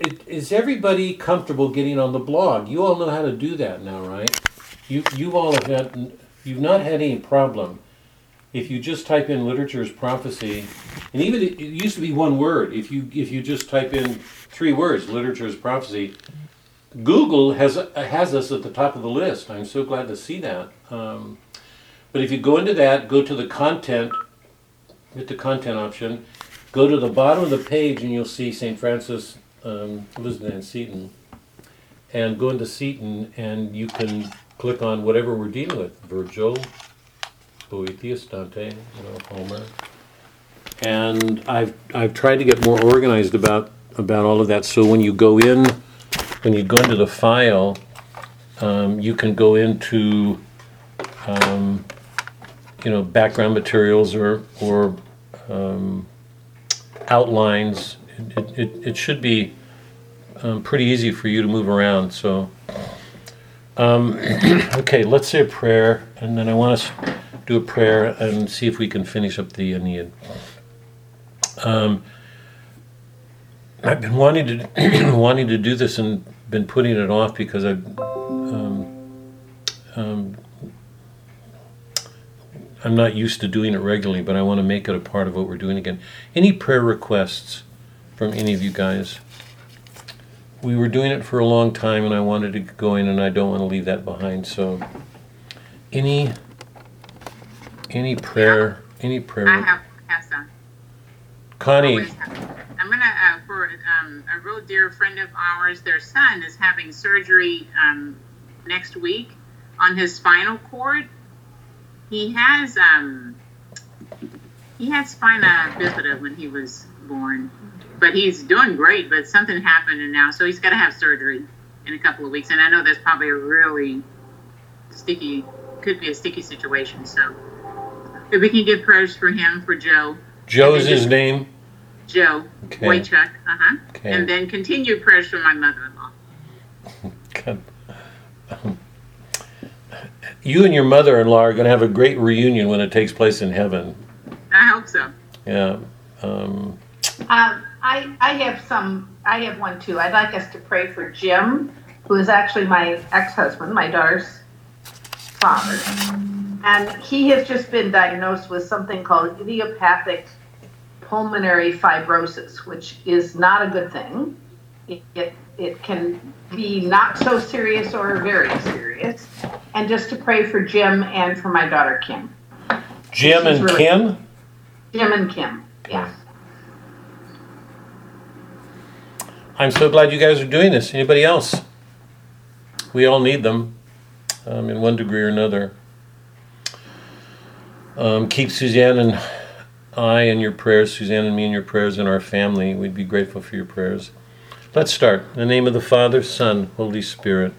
it, is everybody comfortable getting on the blog? You all know how to do that now, right? You you all have had you've not had any problem if you just type in literature as prophecy, and even it, it used to be one word. If you if you just type in three words, literature as prophecy, Google has has us at the top of the list. I'm so glad to see that. Um, but if you go into that, go to the content, hit the content option, go to the bottom of the page, and you'll see St. Francis um, Elizabeth Ann Seton, and go into Seton, and you can click on whatever we're dealing with: Virgil, Boethius, Dante, you know, Homer. And I've I've tried to get more organized about about all of that. So when you go in, when you go into the file, um, you can go into um, you know background materials or or um, outlines. It, it, it should be um, pretty easy for you to move around. So. Um, okay, let's say a prayer, and then I want us to do a prayer and see if we can finish up the Aeneid. Um, I've been wanting to wanting to do this and been putting it off because I um, um, I'm not used to doing it regularly, but I want to make it a part of what we're doing again. Any prayer requests from any of you guys? we were doing it for a long time and I wanted to go in and I don't want to leave that behind. So any any prayer any prayer I have, have some. Connie I'm gonna uh, for um, a real dear friend of ours. Their son is having surgery um, next week on his spinal cord. He has um, he had spina bifida when he was born, but he's doing great. But something happened, and now so he's got to have surgery in a couple of weeks. And I know that's probably a really sticky, could be a sticky situation. So if we can give prayers for him, for Joe, Joe's his name. Joe Okay. Wojciech, uh huh, Okay. and then continue prayers for my mother-in-law. God. You and your mother-in-law are going to have a great reunion when it takes place in heaven. I hope so. Yeah. Um, Um, I, I have some, I have one too. I'd like us to pray for Jim, who is actually my ex-husband, my daughter's father. And he has just been diagnosed with something called idiopathic pulmonary fibrosis, which is not a good thing. It, it, it can be not so serious or very serious. And just to pray for Jim and for my daughter Kim. Jim and really- Kim. Jim and Kim, yes. I'm so glad you guys are doing this. Anybody else? We all need them um, in one degree or another. Um, keep Suzanne and I in your prayers, Suzanne and me in your prayers, and our family. We'd be grateful for your prayers. Let's start. In the name of the Father, Son, Holy Spirit.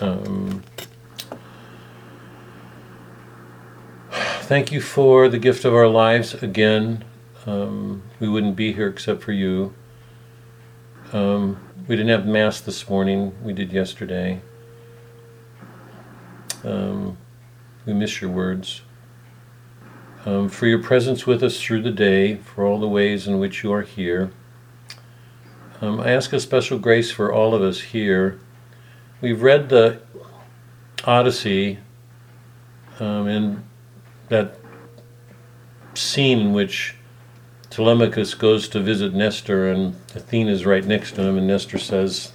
Um, thank you for the gift of our lives again. Um, we wouldn't be here except for you. Um, we didn't have mass this morning. We did yesterday. Um, we miss your words. Um, for your presence with us through the day, for all the ways in which you are here. Um, I ask a special grace for all of us here. We've read the Odyssey um, and that scene in which Telemachus goes to visit Nestor, and Athena's right next to him, and Nestor says,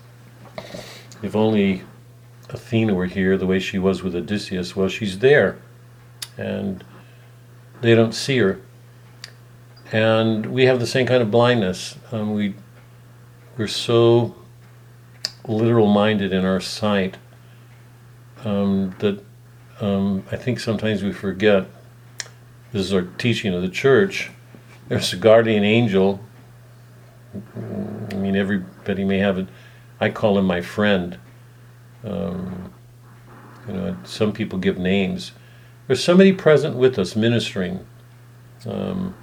If only Athena were here the way she was with Odysseus. Well, she's there, and they don't see her. And we have the same kind of blindness. Um, we, we're so literal minded in our sight um, that um, I think sometimes we forget. This is our teaching of the church there's a guardian angel. I mean, everybody may have it. I call him my friend. Um, you know, some people give names. There's somebody present with us ministering. Um,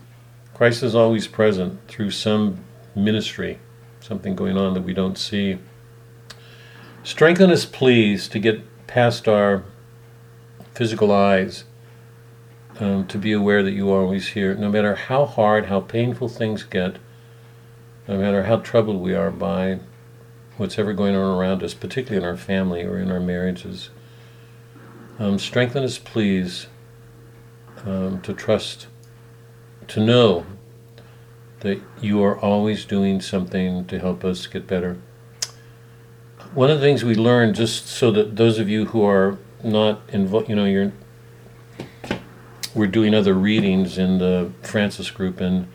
Christ is always present through some ministry, something going on that we don't see. Strengthen us, please, to get past our physical eyes um, to be aware that you are always here, no matter how hard, how painful things get, no matter how troubled we are by what's ever going on around us, particularly in our family or in our marriages. Um, strengthen us, please, um, to trust, to know that you are always doing something to help us get better. One of the things we learned, just so that those of you who are not involved, you know, you're we're doing other readings in the Francis group, and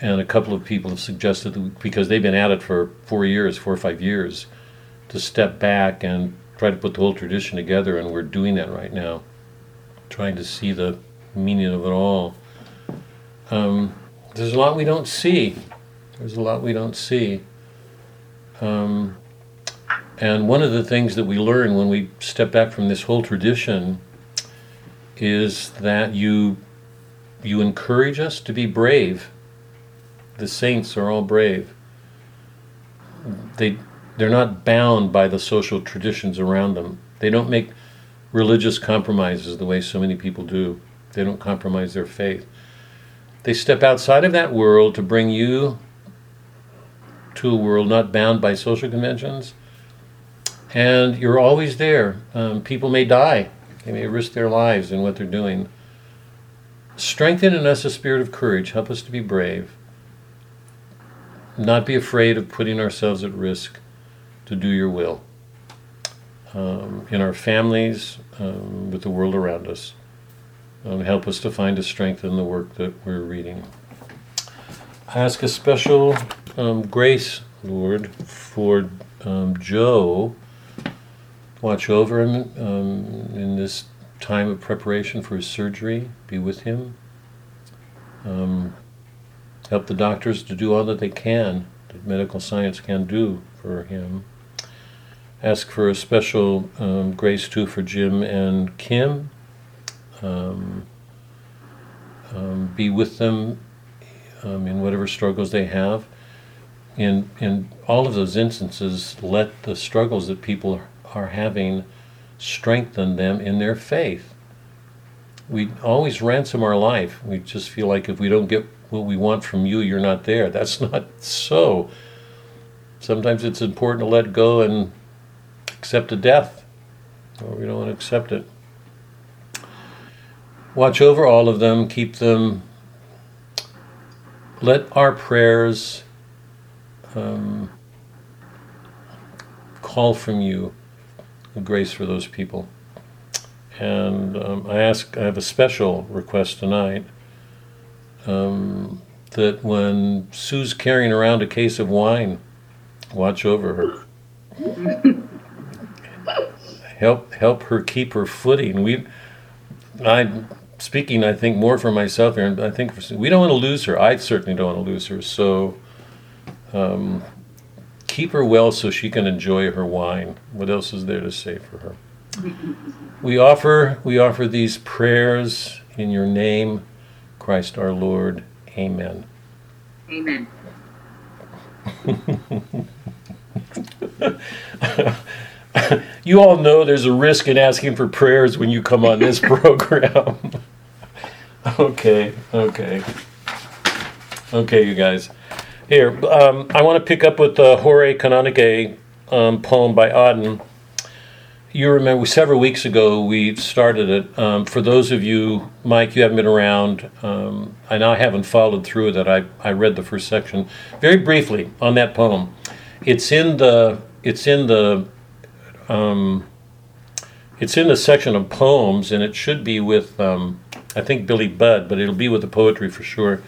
and a couple of people have suggested because they've been at it for four years, four or five years, to step back and try to put the whole tradition together, and we're doing that right now, trying to see the meaning of it all. Um, there's a lot we don't see. There's a lot we don't see. Um, and one of the things that we learn when we step back from this whole tradition is that you you encourage us to be brave. The saints are all brave. They they're not bound by the social traditions around them. They don't make religious compromises the way so many people do. They don't compromise their faith. They step outside of that world to bring you to a world not bound by social conventions. And you're always there. Um, people may die they may risk their lives in what they're doing. Strengthen in us a spirit of courage. Help us to be brave. Not be afraid of putting ourselves at risk to do your will. Um, in our families, um, with the world around us. Um, help us to find a strength in the work that we're reading. I ask a special um, grace, Lord, for um, Joe watch over him um, in this time of preparation for his surgery. Be with him. Um, help the doctors to do all that they can, that medical science can do for him. Ask for a special um, grace too for Jim and Kim. Um, um, be with them um, in whatever struggles they have. In in all of those instances, let the struggles that people are having strengthened them in their faith. We always ransom our life. We just feel like if we don't get what we want from you, you're not there. That's not so. Sometimes it's important to let go and accept a death, or we don't want to accept it. Watch over all of them, keep them. Let our prayers um, call from you grace for those people. And um, I ask, I have a special request tonight um, that when Sue's carrying around a case of wine, watch over her. help help her keep her footing. We, I speaking, I think more for myself here. And I think for, we don't want to lose her. I certainly don't want to lose her. So. Um, keep her well so she can enjoy her wine. What else is there to say for her? we offer we offer these prayers in your name, Christ our Lord. Amen. Amen. you all know there's a risk in asking for prayers when you come on this program. okay, okay. Okay, you guys. Here, um, I want to pick up with the Horae Canonicae um, poem by Auden. You remember several weeks ago we started it. Um, for those of you, Mike, you haven't been around. Um, I now I haven't followed through that. I, I read the first section very briefly on that poem. It's in the it's in the um, it's in the section of poems, and it should be with um, I think Billy Budd, but it'll be with the poetry for sure.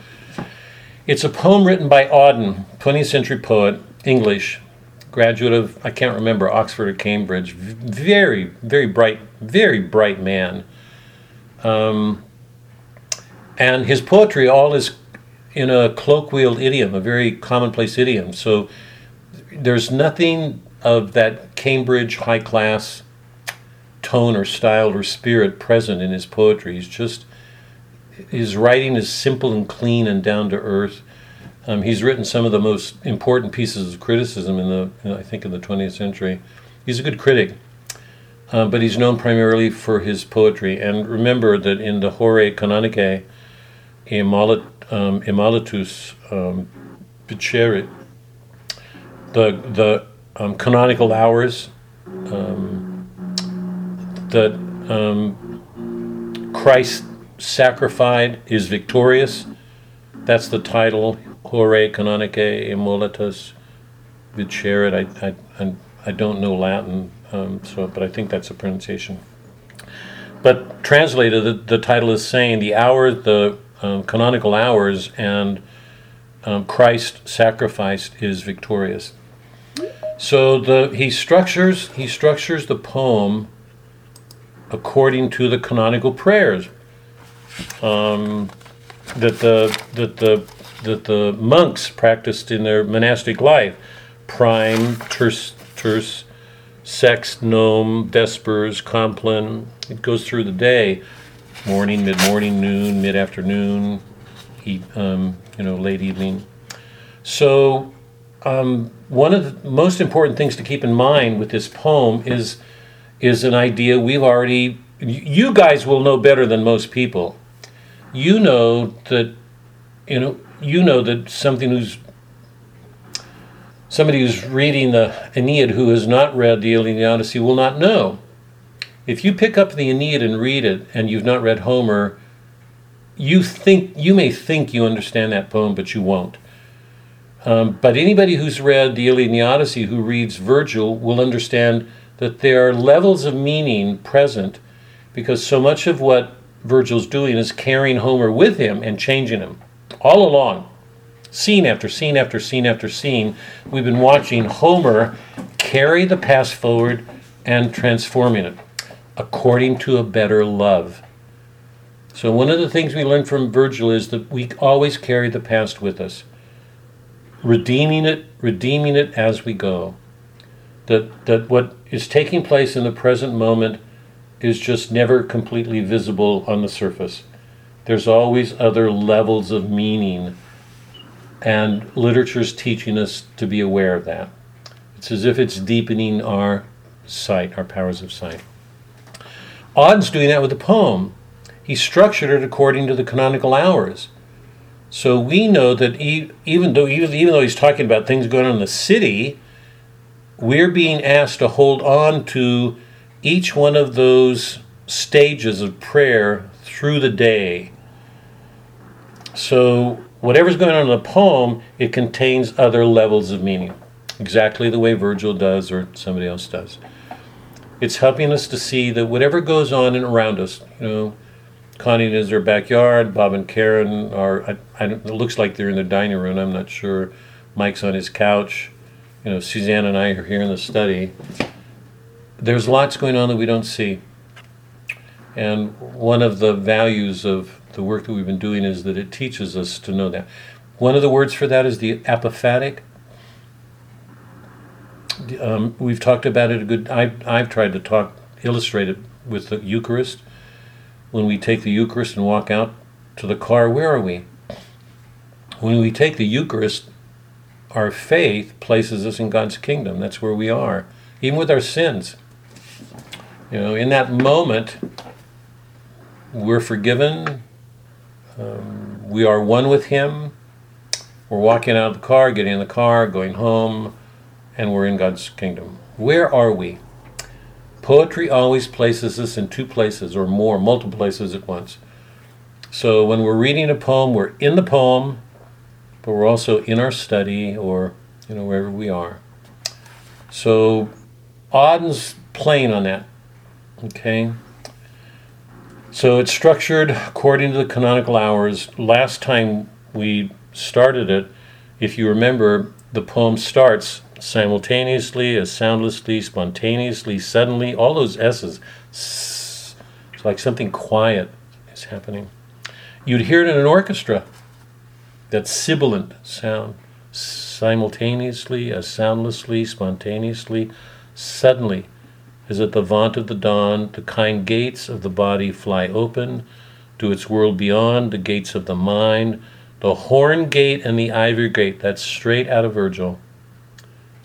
It's a poem written by Auden, 20th century poet, English, graduate of, I can't remember, Oxford or Cambridge. Very, very bright, very bright man. Um, and his poetry all is in a colloquial idiom, a very commonplace idiom. So there's nothing of that Cambridge high class tone or style or spirit present in his poetry. He's just his writing is simple and clean and down to earth. Um, he's written some of the most important pieces of criticism in the, I think, in the 20th century. He's a good critic, uh, but he's known primarily for his poetry. And remember that in the Horae Canonicae, Immolit, um, um, the the um, canonical hours um, that um, Christ sacrificed is victorious. That's the title. Horae canonicae immolatus vincere. I, I, I, I don't know Latin, um, so but I think that's the pronunciation. But translated, the, the title is saying the hour, the um, canonical hours, and um, Christ sacrificed is victorious. So the he structures he structures the poem according to the canonical prayers um, that the that the that the monks practiced in their monastic life. Prime, Terce, Terce, sext, None, vespers, compline. It goes through the day, morning, mid morning, noon, mid afternoon, um, you know, late evening. So, um, one of the most important things to keep in mind with this poem is is an idea we've already. You guys will know better than most people. You know that, you know, you know that something who's somebody who's reading the Aeneid who has not read the Iliad and the Odyssey will not know. If you pick up the Aeneid and read it, and you've not read Homer, you think you may think you understand that poem, but you won't. Um, but anybody who's read the Iliad and the Odyssey, who reads Virgil, will understand that there are levels of meaning present, because so much of what Virgil's doing is carrying Homer with him and changing him all along. Scene after scene after scene after scene, we've been watching Homer carry the past forward and transforming it according to a better love. So, one of the things we learn from Virgil is that we always carry the past with us, redeeming it, redeeming it as we go. That, that what is taking place in the present moment is just never completely visible on the surface. There's always other levels of meaning, and literature's teaching us to be aware of that. It's as if it's deepening our sight, our powers of sight. Auden's doing that with the poem. He structured it according to the canonical hours. So we know that e- even though even, even though he's talking about things going on in the city, we're being asked to hold on to each one of those stages of prayer through the day. So whatever's going on in the poem, it contains other levels of meaning, exactly the way Virgil does or somebody else does. It's helping us to see that whatever goes on and around us, you know, Connie is their backyard, Bob and Karen are, I, I, it looks like they're in the dining room, I'm not sure. Mike's on his couch, you know, Suzanne and I are here in the study. There's lots going on that we don't see. And one of the values of the work that we've been doing is that it teaches us to know that. One of the words for that is the apophatic. Um, we've talked about it a good. I've I've tried to talk illustrate it with the Eucharist. When we take the Eucharist and walk out to the car, where are we? When we take the Eucharist, our faith places us in God's kingdom. That's where we are, even with our sins. You know, in that moment, we're forgiven. Um, we are one with Him. We're walking out of the car, getting in the car, going home, and we're in God's kingdom. Where are we? Poetry always places us in two places or more, multiple places at once. So when we're reading a poem, we're in the poem, but we're also in our study or you know wherever we are. So Auden's playing on that. Okay. So it's structured according to the canonical hours. Last time we started it, if you remember, the poem starts simultaneously, as soundlessly, spontaneously, suddenly, all those S's. It's like something quiet is happening. You'd hear it in an orchestra, that sibilant sound, simultaneously, as soundlessly, spontaneously, suddenly, as at the vaunt of the dawn, the kind gates of the body fly open to its world beyond, the gates of the mind, the horn gate and the ivory gate, that's straight out of Virgil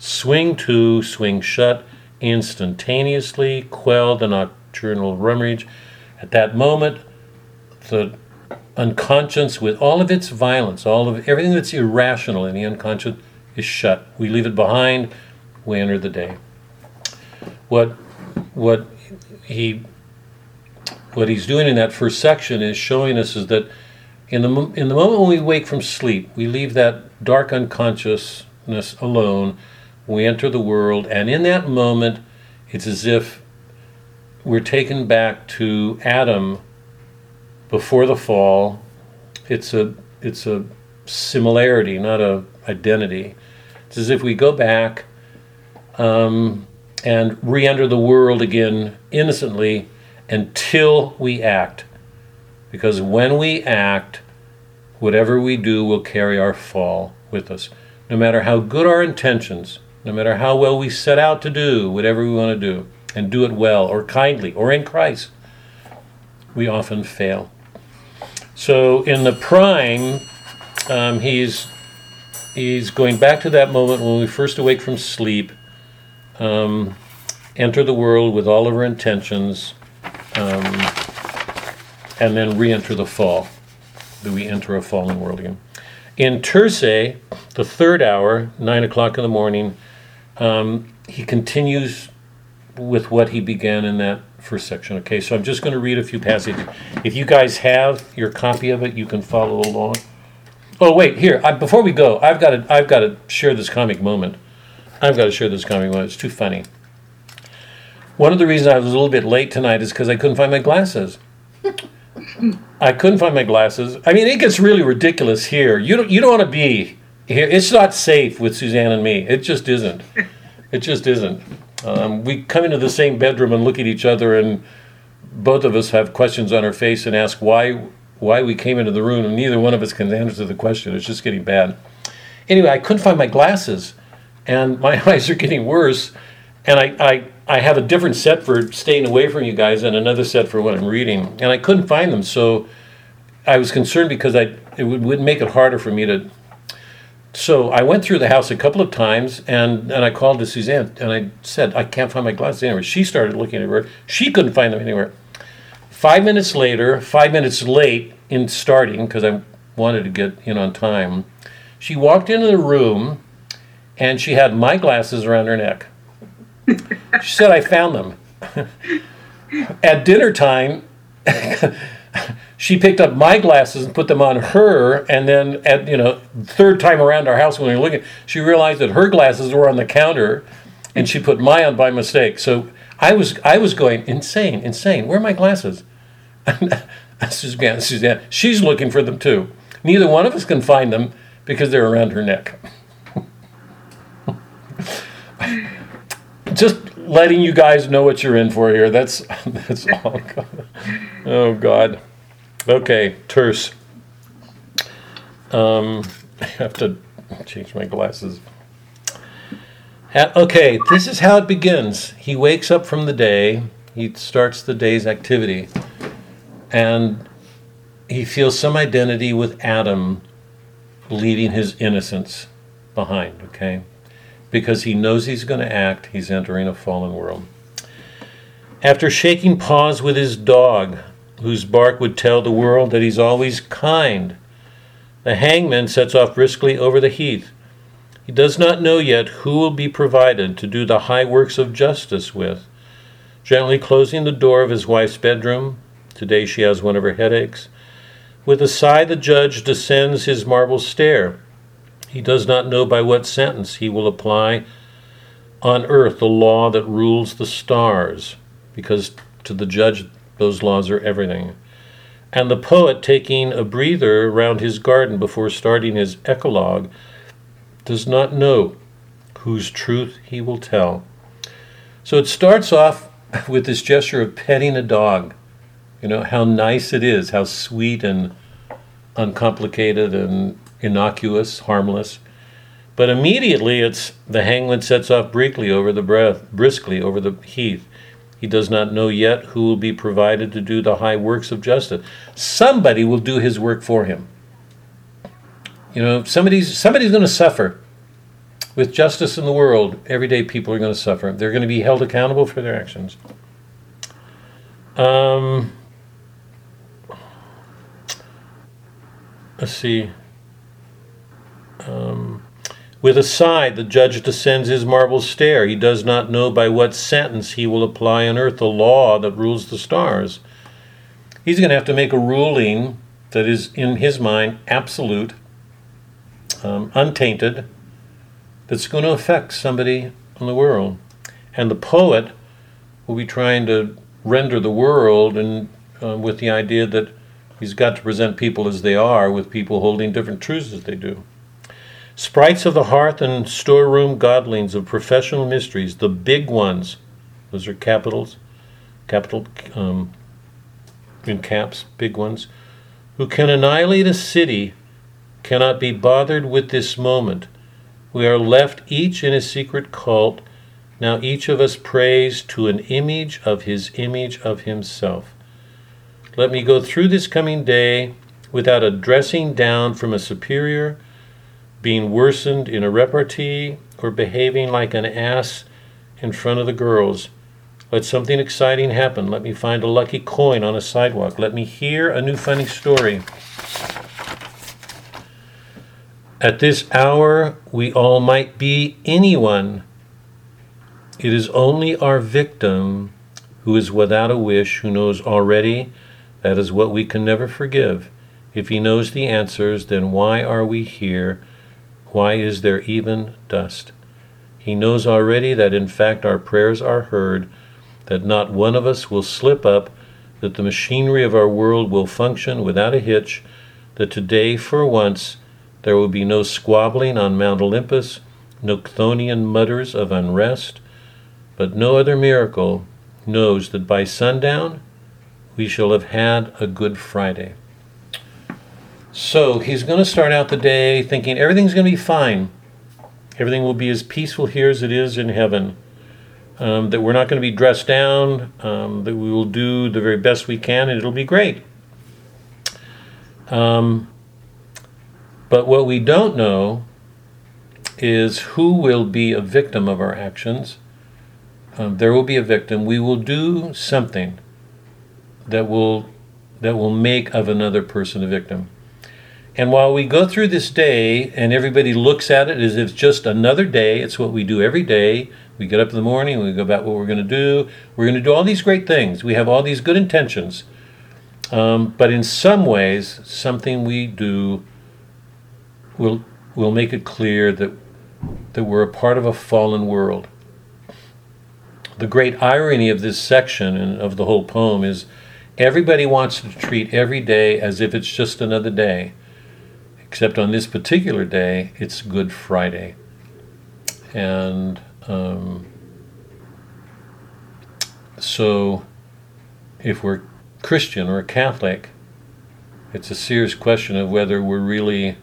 swing to, swing shut, instantaneously, quell the nocturnal rummage. At that moment, the unconscious, with all of its violence, all of everything that's irrational in the unconscious, is shut. We leave it behind. we enter the day. What what he what he's doing in that first section is showing us is that in the in the moment when we wake from sleep, we leave that dark unconsciousness alone. We enter the world, and in that moment, it's as if we're taken back to Adam before the fall. It's a it's a similarity, not a identity. It's as if we go back um, and re-enter the world again innocently until we act. Because when we act, whatever we do will carry our fall with us. No matter how good our intentions, no matter how well we set out to do whatever we want to do, and do it well or kindly or in Christ, we often fail. So in the prime, um, he's he's going back to that moment when we first awake from sleep, um, enter the world with all of our intentions, um, and then re-enter the fall. Do we enter a fallen world again? In Terce, the third hour, nine o'clock in the morning, um, he continues with what he began in that first section. Okay, so I'm just going to read a few passages. If you guys have your copy of it, you can follow along. Oh wait, here I, before we go, I've got to I've got to share this comic moment. I've got to share this comic moment. It's too funny. One of the reasons I was a little bit late tonight is because I couldn't find my glasses. I couldn't find my glasses. I mean, it gets really ridiculous here. You don't you don't want to be here. It's not safe with Suzanne and me. It just isn't. It just isn't. Um, we come into the same bedroom and look at each other, and both of us have questions on our face and ask why why we came into the room, and neither one of us can answer the question. It's just getting bad. Anyway, I couldn't find my glasses, and my eyes are getting worse. And I, I, I have a different set for staying away from you guys, and another set for what I'm reading, and I couldn't find them. So I was concerned because I it would, would make it harder for me to so I went through the house a couple of times and, and I called to Suzanne and I said, I can't find my glasses anywhere. She started looking everywhere. She couldn't find them anywhere. Five minutes later, five minutes late in starting, because I wanted to get in on time, she walked into the room and she had my glasses around her neck. she said, I found them. At dinner time, she picked up my glasses and put them on her and then at you know third time around our house when we were looking she realized that her glasses were on the counter and she put mine on by mistake. So i was i was going insane insane. Where are my glasses? Suzanne suzanne she's looking for them too. Neither one of us can find them because they're around her neck just letting you guys know what you're in for here that's that's all oh god Okay, Terce. Um, I have to change my glasses. okay, this is how it begins. He wakes up from the day, he starts the day's activity, and he feels some identity with Adam leaving his innocence behind, okay? Because he knows he's going to act, he's entering a fallen world. After shaking paws with his dog, whose bark would tell the world that he's always kind. The hangman sets off briskly over the heath. He does not know yet who will be provided to do the high works of justice with. Gently closing the door of his wife's bedroom, today she has one of her headaches, with a sigh the judge descends his marble stair. He does not know by what sentence he will apply on earth the law that rules the stars, because to the judge those laws are everything. And the poet, taking a breather round his garden before starting his eclogue, does not know whose truth he will tell. So it starts off with this gesture of petting a dog. You know, how nice it is, how sweet and uncomplicated and innocuous, harmless. But immediately it's the hangman sets off briskly over the breath, briskly over the heath. He does not know yet who will be provided to do the high works of justice. Somebody will do his work for him. You know, somebody's somebody's going to suffer. With justice in the world, everyday people are going to suffer. They're going to be held accountable for their actions. Um, let's see. Um, With a sigh, the judge descends his marble stair. He does not know by what sentence he will apply on earth the law that rules the stars. He's going to have to make a ruling that is, in his mind, absolute, um, untainted, that's going to affect somebody in the world. And the poet will be trying to render the world and uh, with the idea that he's got to present people as they are, with people holding different truths as they do. Sprites of the hearth and storeroom godlings of professional mysteries, the big ones, those are capitals, capital um, in caps, big ones, who can annihilate a city, cannot be bothered with this moment. We are left each in a secret cult. Now each of us prays to an image of his image of himself. Let me go through this coming day without a dressing down from a superior being worsened in a repartee, or behaving like an ass in front of the girls. Let something exciting happen. Let me find a lucky coin on a sidewalk. Let me hear a new funny story. At this hour, we all might be anyone. It is only our victim who is without a wish, who knows already that is what we can never forgive. If he knows the answers, then why are we here? Why is there even dust? He knows already that in fact our prayers are heard, that not one of us will slip up, that the machinery of our world will function without a hitch, that today, for once, there will be no squabbling on Mount Olympus, no Chthonian mutters of unrest, but no other miracle knows that by sundown we shall have had a Good Friday. So he's going to start out the day thinking everything's going to be fine. Everything will be as peaceful here as it is in heaven. Um, that we're not going to be dressed down, um, that we will do the very best we can, and it'll be great. Um, but what we don't know is who will be a victim of our actions. Um, there will be a victim. We will do something that will that will make of another person a victim. And while we go through this day and everybody looks at it as if it's just another day, it's what we do every day. We get up in the morning, we go about what we're going to do. We're going to do all these great things. We have all these good intentions. Um, but in some ways, something we do will, will make it clear that, that we're a part of a fallen world. The great irony of this section and of the whole poem is everybody wants to treat every day as if it's just another day. Except on this particular day, it's Good Friday. And um, so, if we're Christian or Catholic, it's a serious question of whether we're really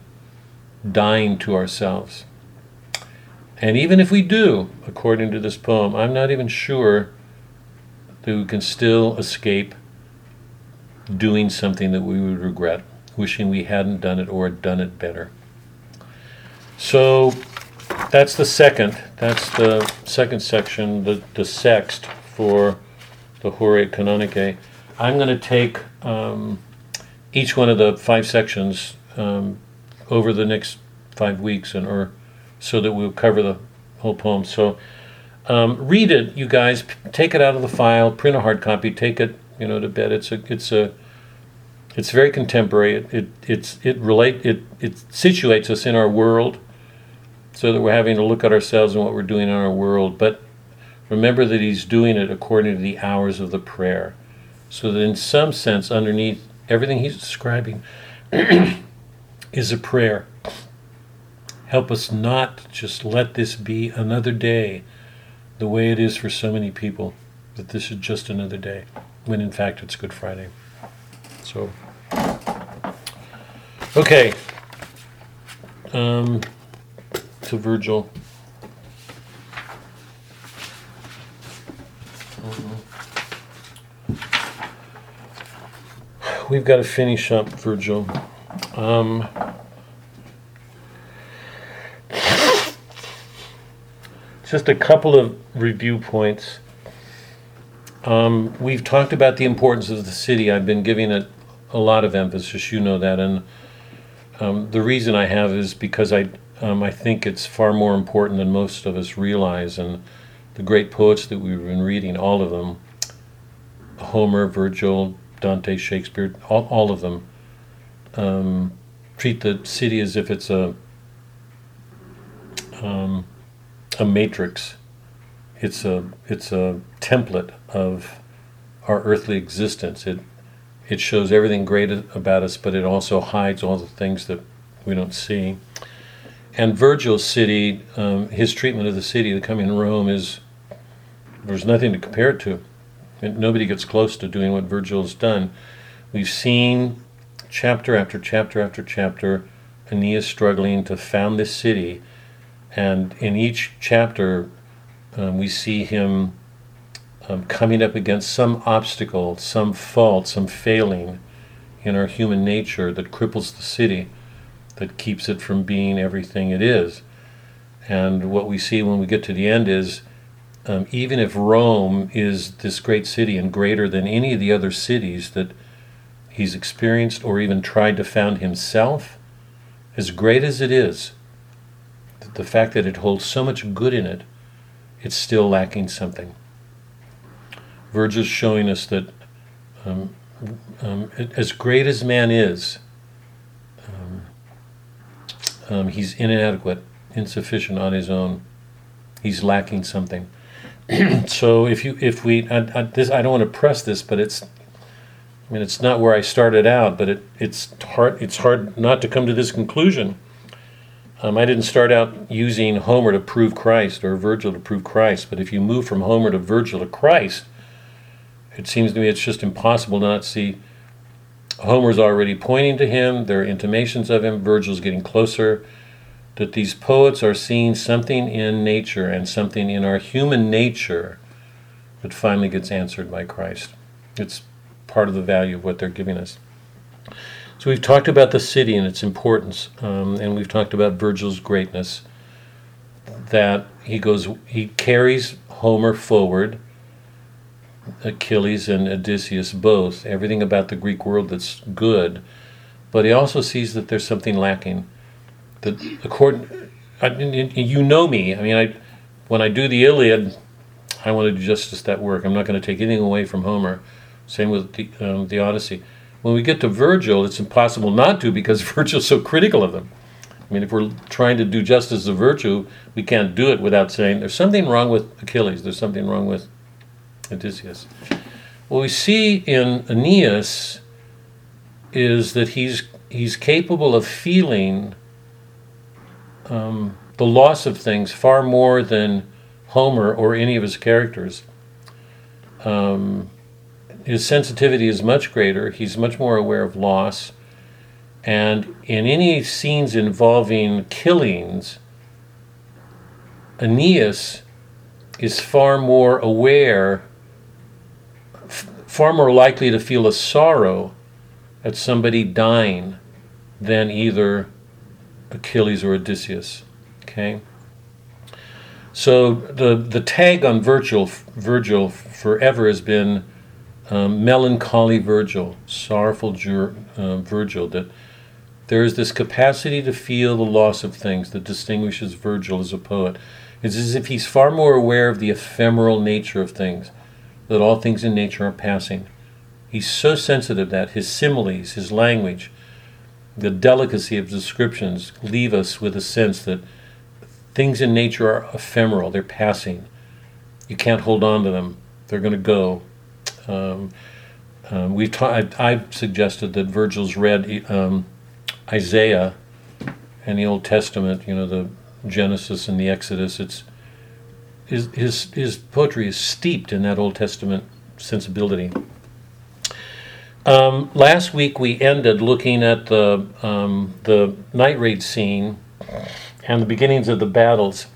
dying to ourselves. And even if we do, according to this poem, I'm not even sure that we can still escape doing something that we would regret wishing we hadn't done it or done it better. So that's the second. That's the second section, the, the sext for the Horae Canonicae. I'm going to take um, each one of the five sections um, over the next five weeks, and or so that we'll cover the whole poem. So um, read it, you guys. Take it out of the file, print a hard copy, take it, you know, to bed. It's a it's a it's very contemporary. It, it it's it relate it it situates us in our world, so that we're having to look at ourselves and what we're doing in our world. But remember that he's doing it according to the hours of the prayer, so that in some sense, underneath everything he's describing, is a prayer. Help us not just let this be another day, the way it is for so many people, that this is just another day, when in fact it's Good Friday. So, okay. Um, to Virgil. We've got to finish up, Virgil. Um, just a couple of review points. Um, we've talked about the importance of the city. I've been giving it a lot of emphasis. You know that, and um, the reason I have is because I um, I think it's far more important than most of us realize. And the great poets that we've been reading, all of them Homer, Virgil, Dante, Shakespeare, all, all of them um, treat the city as if it's a um, a matrix. It's a it's a template of our earthly existence. It it shows everything great about us, but it also hides all the things that we don't see. And Virgil's city, um, his treatment of the city, the coming in Rome, is there's nothing to compare it to. And nobody gets close to doing what Virgil's done. We've seen chapter after chapter after chapter Aeneas struggling to found this city, and in each chapter, um, we see him um, coming up against some obstacle, some fault, some failing in our human nature that cripples the city, that keeps it from being everything it is. And what we see when we get to the end is um, even if Rome is this great city and greater than any of the other cities that he's experienced or even tried to found himself, as great as it is, the fact that it holds so much good in it, it's still lacking something. Virgil's showing us that um, um, as great as man is, um, um, he's inadequate, insufficient on his own. He's lacking something. so if you if we I, I, this I don't want to press this, but it's I mean it's not where I started out, but it it's hard it's hard not to come to this conclusion. Um, I didn't start out using Homer to prove Christ or Virgil to prove Christ, but if you move from Homer to Virgil to Christ, it seems to me it's just impossible to not see Homer's already pointing to him, there are intimations of him, Virgil's getting closer that these poets are seeing something in nature and something in our human nature that finally gets answered by Christ. It's part of the value of what they're giving us. So we've talked about the city and its importance, um, and we've talked about Virgil's greatness. That he goes, he carries Homer forward, Achilles and Odysseus both, everything about the Greek world that's good, but he also sees that there's something lacking That according you know me. I mean, I when I do the Iliad, I want to do justice that work. I'm not going to take anything away from Homer. Same with the, um, the Odyssey. When we get to Virgil, it's impossible not to because Virgil's so critical of them. I mean, if we're trying to do justice to virtue, we can't do it without saying there's something wrong with Achilles. There's something wrong with Odysseus. What we see in Aeneas is that he's he's capable of feeling um, the loss of things far more than Homer or any of his characters. Um, his sensitivity is much greater. He's much more aware of loss. And in any scenes involving killings, Aeneas is far more aware, far more likely to feel a sorrow at somebody dying than either Achilles or Odysseus. Okay? So the, the tag on Virgil, Virgil forever has been um, melancholy Virgil, sorrowful jur, uh, Virgil, that there is this capacity to feel the loss of things that distinguishes Virgil as a poet. It's as if he's far more aware of the ephemeral nature of things, that all things in nature are passing. He's so sensitive that his similes, his language, the delicacy of descriptions leave us with a sense that things in nature are ephemeral, they're passing. You can't hold on to them, they're going to go. Um, um, we've ta- I've suggested that Virgil's read um, Isaiah and the Old Testament, you know, the Genesis and the Exodus. It's his, his, his poetry is steeped in that Old Testament sensibility. Um, last week we ended looking at the um, the night raid scene and the beginnings of the battles.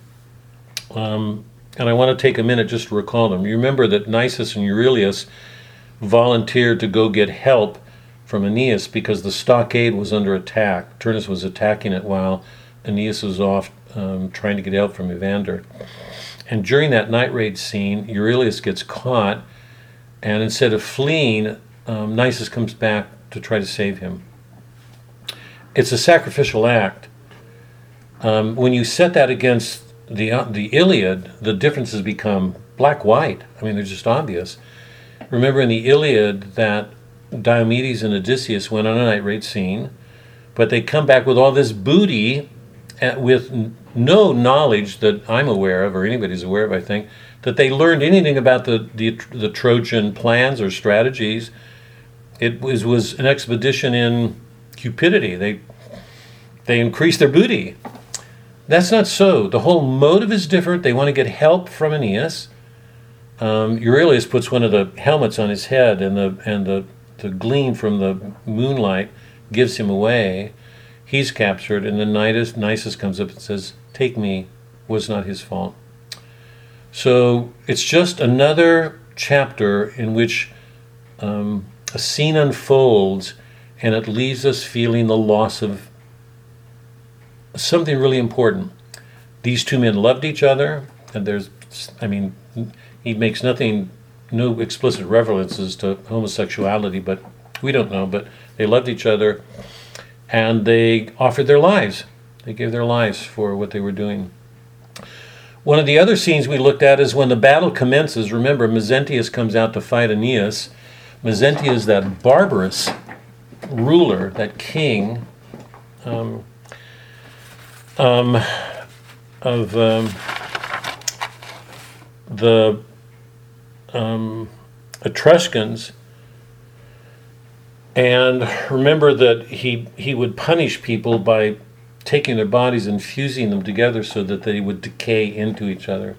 Um, and I want to take a minute just to recall them. You remember that Nisus and Euryalus volunteered to go get help from Aeneas because the stockade was under attack. Turnus was attacking it while Aeneas was off um, trying to get help from Evander. And during that night raid scene, Euryalus gets caught, and instead of fleeing, um, Nisus comes back to try to save him. It's a sacrificial act. Um, when you set that against the uh, the Iliad, the differences become black white. I mean, they're just obvious. Remember in the Iliad that Diomedes and Odysseus went on a night raid scene, but they come back with all this booty, at, with n- no knowledge that I'm aware of or anybody's aware of. I think that they learned anything about the the, the Trojan plans or strategies. It was was an expedition in cupidity. They they increased their booty. That's not so. The whole motive is different. They want to get help from Aeneas. Um, Euryalus puts one of the helmets on his head, and the and the, the gleam from the moonlight gives him away. He's captured, and then Nisus, Nisus comes up and says, "Take me." Was not his fault. So it's just another chapter in which um, a scene unfolds, and it leaves us feeling the loss of something really important. These two men loved each other, and there's, I mean, he makes nothing, no explicit references to homosexuality, but we don't know, but they loved each other, and they offered their lives. They gave their lives for what they were doing. One of the other scenes we looked at is when the battle commences. Remember, Mezentius comes out to fight Aeneas. Mezentius that barbarous ruler, that king. Um, um, of um, the um, Etruscans. And remember that he, he would punish people by taking their bodies and fusing them together so that they would decay into each other.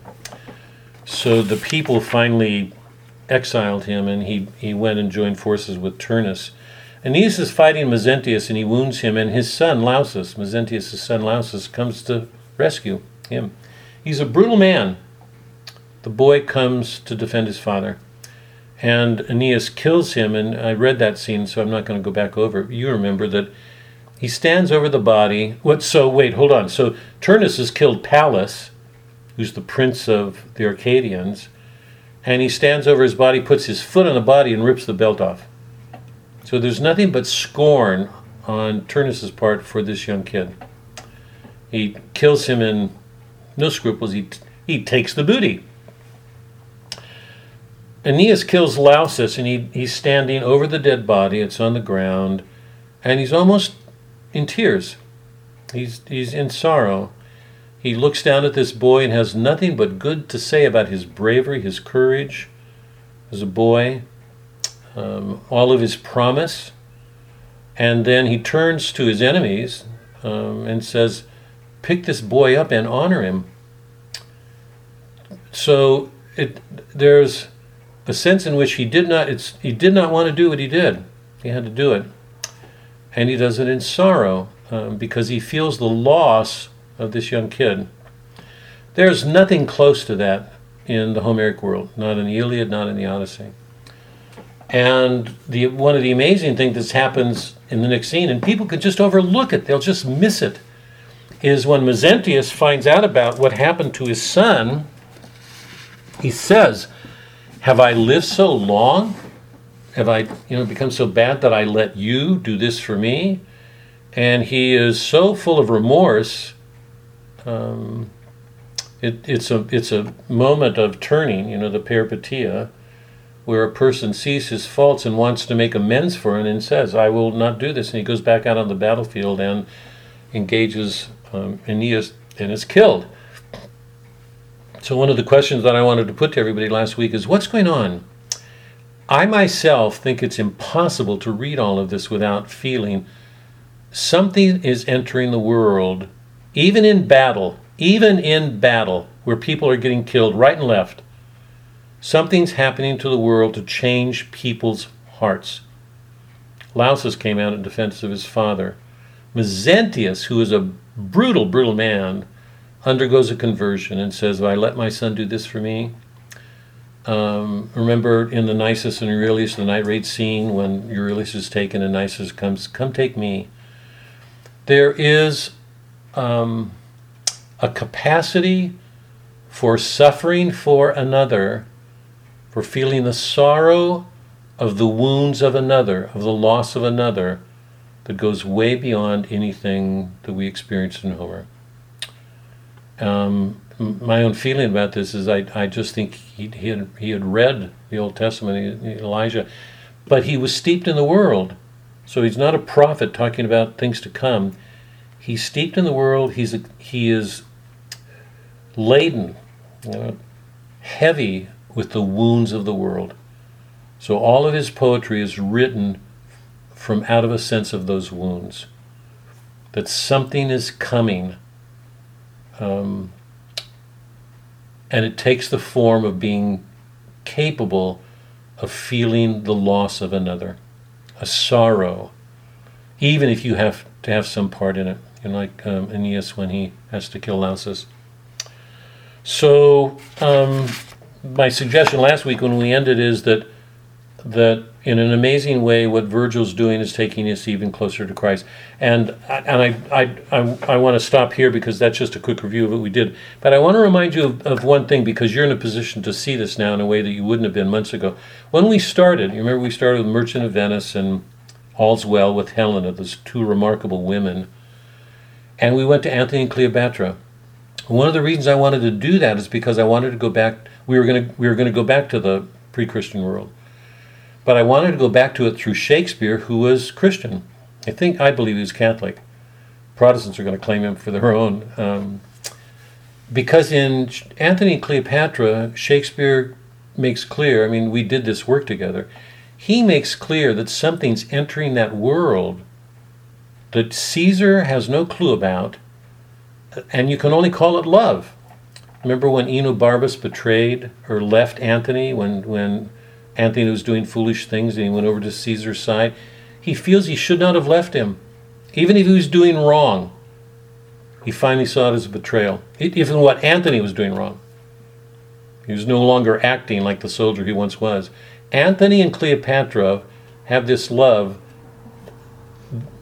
So the people finally exiled him and he, he went and joined forces with Turnus. Aeneas is fighting Mezentius and he wounds him, and his son Lausus, Mezentius' son Lausus, comes to rescue him. He's a brutal man. The boy comes to defend his father. And Aeneas kills him, and I read that scene, so I'm not going to go back over it. You remember that he stands over the body. What? So wait, hold on. So Turnus has killed Pallas, who's the prince of the Arcadians, and he stands over his body, puts his foot on the body, and rips the belt off. So there's nothing but scorn on Turnus's part for this young kid. He kills him in no scruples. He he takes the booty. Aeneas kills Lausus, and he, he's standing over the dead body. It's on the ground, and he's almost in tears. He's he's in sorrow. He looks down at this boy and has nothing but good to say about his bravery, his courage as a boy um, all of his promise, and then he turns to his enemies um, and says, "Pick this boy up and honor him." So it there's a sense in which he did not he did not want to do what he did. He had to do it, and he does it in sorrow um, because he feels the loss of this young kid. There's nothing close to that in the Homeric world, not in the Iliad, not in the Odyssey. And the one of the amazing things that happens in the next scene, and people could just overlook it, they'll just miss it, is when Mezentius finds out about what happened to his son, he says, Have I lived so long? Have I, you know, become so bad that I let you do this for me? And he is so full of remorse. Um, it, it's a it's a moment of turning, you know, the peripeteia, where a person sees his faults and wants to make amends for it and says, I will not do this. And he goes back out on the battlefield and engages um, Aeneas and is killed. So, one of the questions that I wanted to put to everybody last week is what's going on? I myself think it's impossible to read all of this without feeling something is entering the world, even in battle, even in battle, where people are getting killed right and left Something's happening to the world to change people's hearts. Lausus came out in defense of his father. Mezentius, who is a brutal, brutal man, undergoes a conversion and says, If I let my son do this for me, um, remember in the Nisus and Euryalus, the night raid scene when Euryalus is taken and Nisus comes, Come take me. There is um, a capacity for suffering for another for feeling the sorrow of the wounds of another, of the loss of another, that goes way beyond anything that we experience in Homer. Um, my own feeling about this is I, I just think he, he, had, he had read the Old Testament, Elijah, but he was steeped in the world. So he's not a prophet talking about things to come. He's steeped in the world. He's a, he is laden, you know, heavy with the wounds of the world. So all of his poetry is written from out of a sense of those wounds. That something is coming. Um, and it takes the form of being capable of feeling the loss of another, a sorrow, even if you have to have some part in it. Know, like um, Aeneas when he has to kill Lausus. So, um, my suggestion last week when we ended is that that in an amazing way, what Virgil's doing is taking us even closer to Christ. And and I I I, I want to stop here because that's just a quick review of what we did. But I want to remind you of, of one thing because you're in a position to see this now in a way that you wouldn't have been months ago. When we started, you remember we started with Merchant of Venice and All's Well with Helena, those two remarkable women, and we went to Antony and Cleopatra. One of the reasons I wanted to do that is because I wanted to go back. We were going to we were going to go back to the pre-Christian world, but I wanted to go back to it through Shakespeare, who was Christian. I think I believe he was Catholic. Protestants are going to claim him for their own, um, because in Antony and Cleopatra, Shakespeare makes clear. I mean, we did this work together. He makes clear that something's entering that world that Caesar has no clue about and you can only call it love. Remember when Enobarbus betrayed or left Antony when, when Antony was doing foolish things and he went over to Caesar's side? He feels he should not have left him, even if he was doing wrong. He finally saw it as a betrayal, even what Antony was doing wrong. He was no longer acting like the soldier he once was. Antony and Cleopatra have this love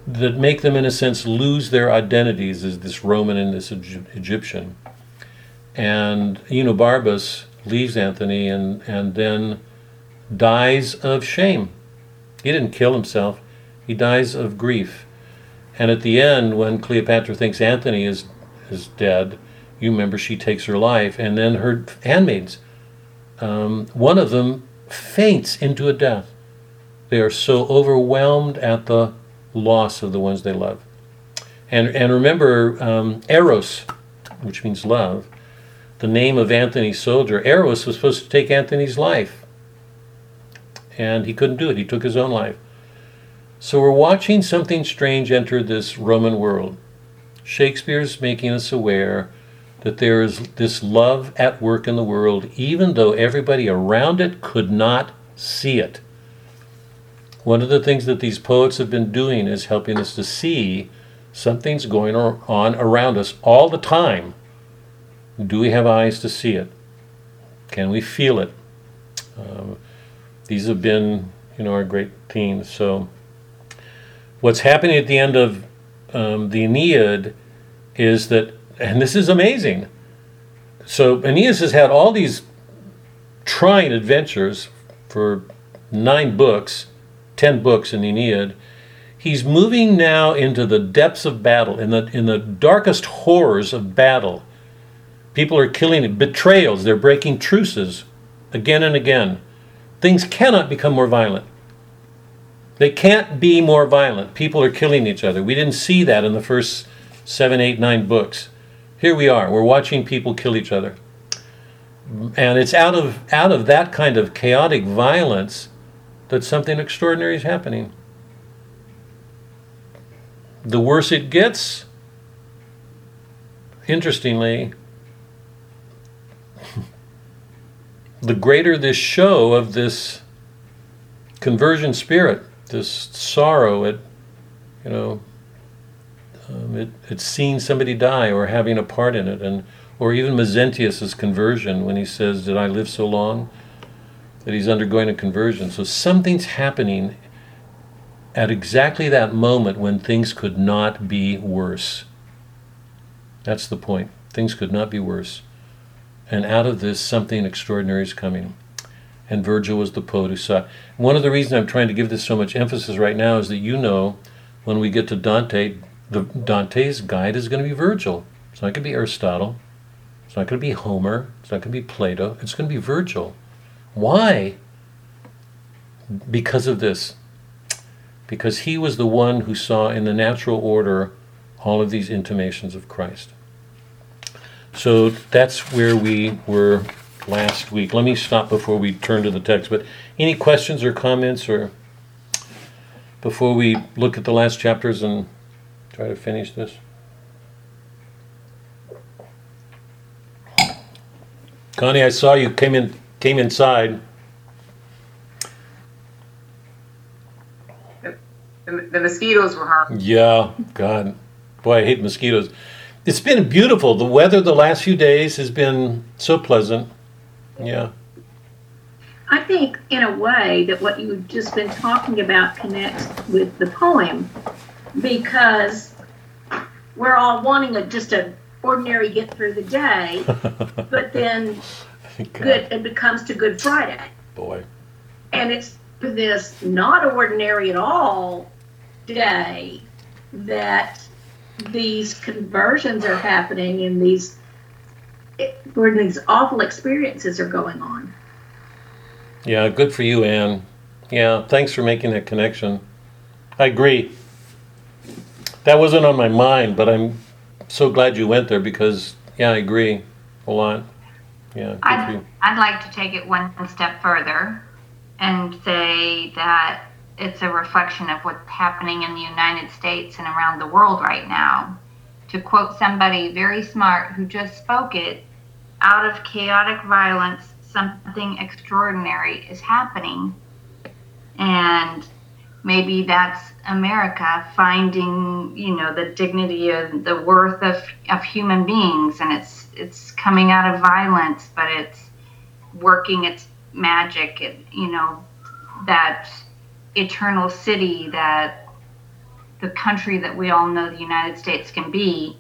that make them, in a sense, lose their identities as this Roman and this Egyptian. And Enobarbus leaves Antony, and, and then dies of shame. He didn't kill himself, he dies of grief. And at the end, when Cleopatra thinks Antony is, is dead, you remember she takes her life, and then her handmaids, um, one of them faints into a death. They are so overwhelmed at the loss of the ones they love. And, and remember, um, Eros, which means love, the name of Antony's soldier, Eros was supposed to take Antony's life. And he couldn't do it, he took his own life. So we're watching something strange enter this Roman world. Shakespeare's making us aware that there is this love at work in the world, even though everybody around it could not see it. One of the things that these poets have been doing is helping us to see something's going on around us all the time. Do we have eyes to see it? Can we feel it? Um, these have been, you know, our great themes. So, what's happening at the end of um, the Aeneid is that, and this is amazing. So, Aeneas has had all these trying adventures for nine books 10 books in the Aeneid, he's moving now into the depths of battle, in the, in the darkest horrors of battle. People are killing, betrayals, they're breaking truces again and again. Things cannot become more violent. They can't be more violent. People are killing each other. We didn't see that in the first seven, eight, nine books. Here we are. We're watching people kill each other. And it's out of out of that kind of chaotic violence that something extraordinary is happening. The worse it gets, interestingly, the greater this show of this conversion spirit, this sorrow at, you know, um, it, seeing somebody die or having a part in it, and or even Mezentius' conversion when he says, "Did I live so long?" that he's undergoing a conversion. So something's happening at exactly that moment when things could not be worse. That's the point. Things could not be worse. And out of this, something extraordinary is coming. And Virgil was the poet who saw. One of the reasons I'm trying to give this so much emphasis right now is that you know when we get to Dante, the Dante's guide is going to be Virgil. It's not going to be Aristotle. It's not going to be Homer. It's not going to be Plato. It's going to be Virgil. Why? Because of this. Because he was the one who saw in the natural order all of these intimations of Christ. So that's where we were last week. Let me stop before we turn to the text. But any questions or comments or before we look at the last chapters and try to finish this? Connie, I saw you came in came inside. The, the mosquitoes were hard. Yeah, God, boy, I hate mosquitoes. It's been beautiful. The weather the last few days has been so pleasant. Yeah. I think, in a way, that what you've just been talking about connects with the poem because we're all wanting a, just an ordinary get through the day, but then uh, good it becomes to Good Friday, boy. and it's this not ordinary at all day that these conversions are happening and these where these awful experiences are going on. Yeah, good for you, Anne. Yeah, thanks for making that connection. I agree. That wasn't on my mind, but I'm so glad you went there because, yeah, I agree a lot. Yeah, good I'd, you. I'd like to take it one step further and say that it's a reflection of what's happening in the United States and around the world right now. To quote somebody very smart who just spoke it, out of chaotic violence, something extraordinary is happening. And maybe that's America finding, you know, the dignity and the worth of, of human beings and it's it's coming out of violence, but it's working its magic, it, you know, that eternal city that the country that we all know the United States can be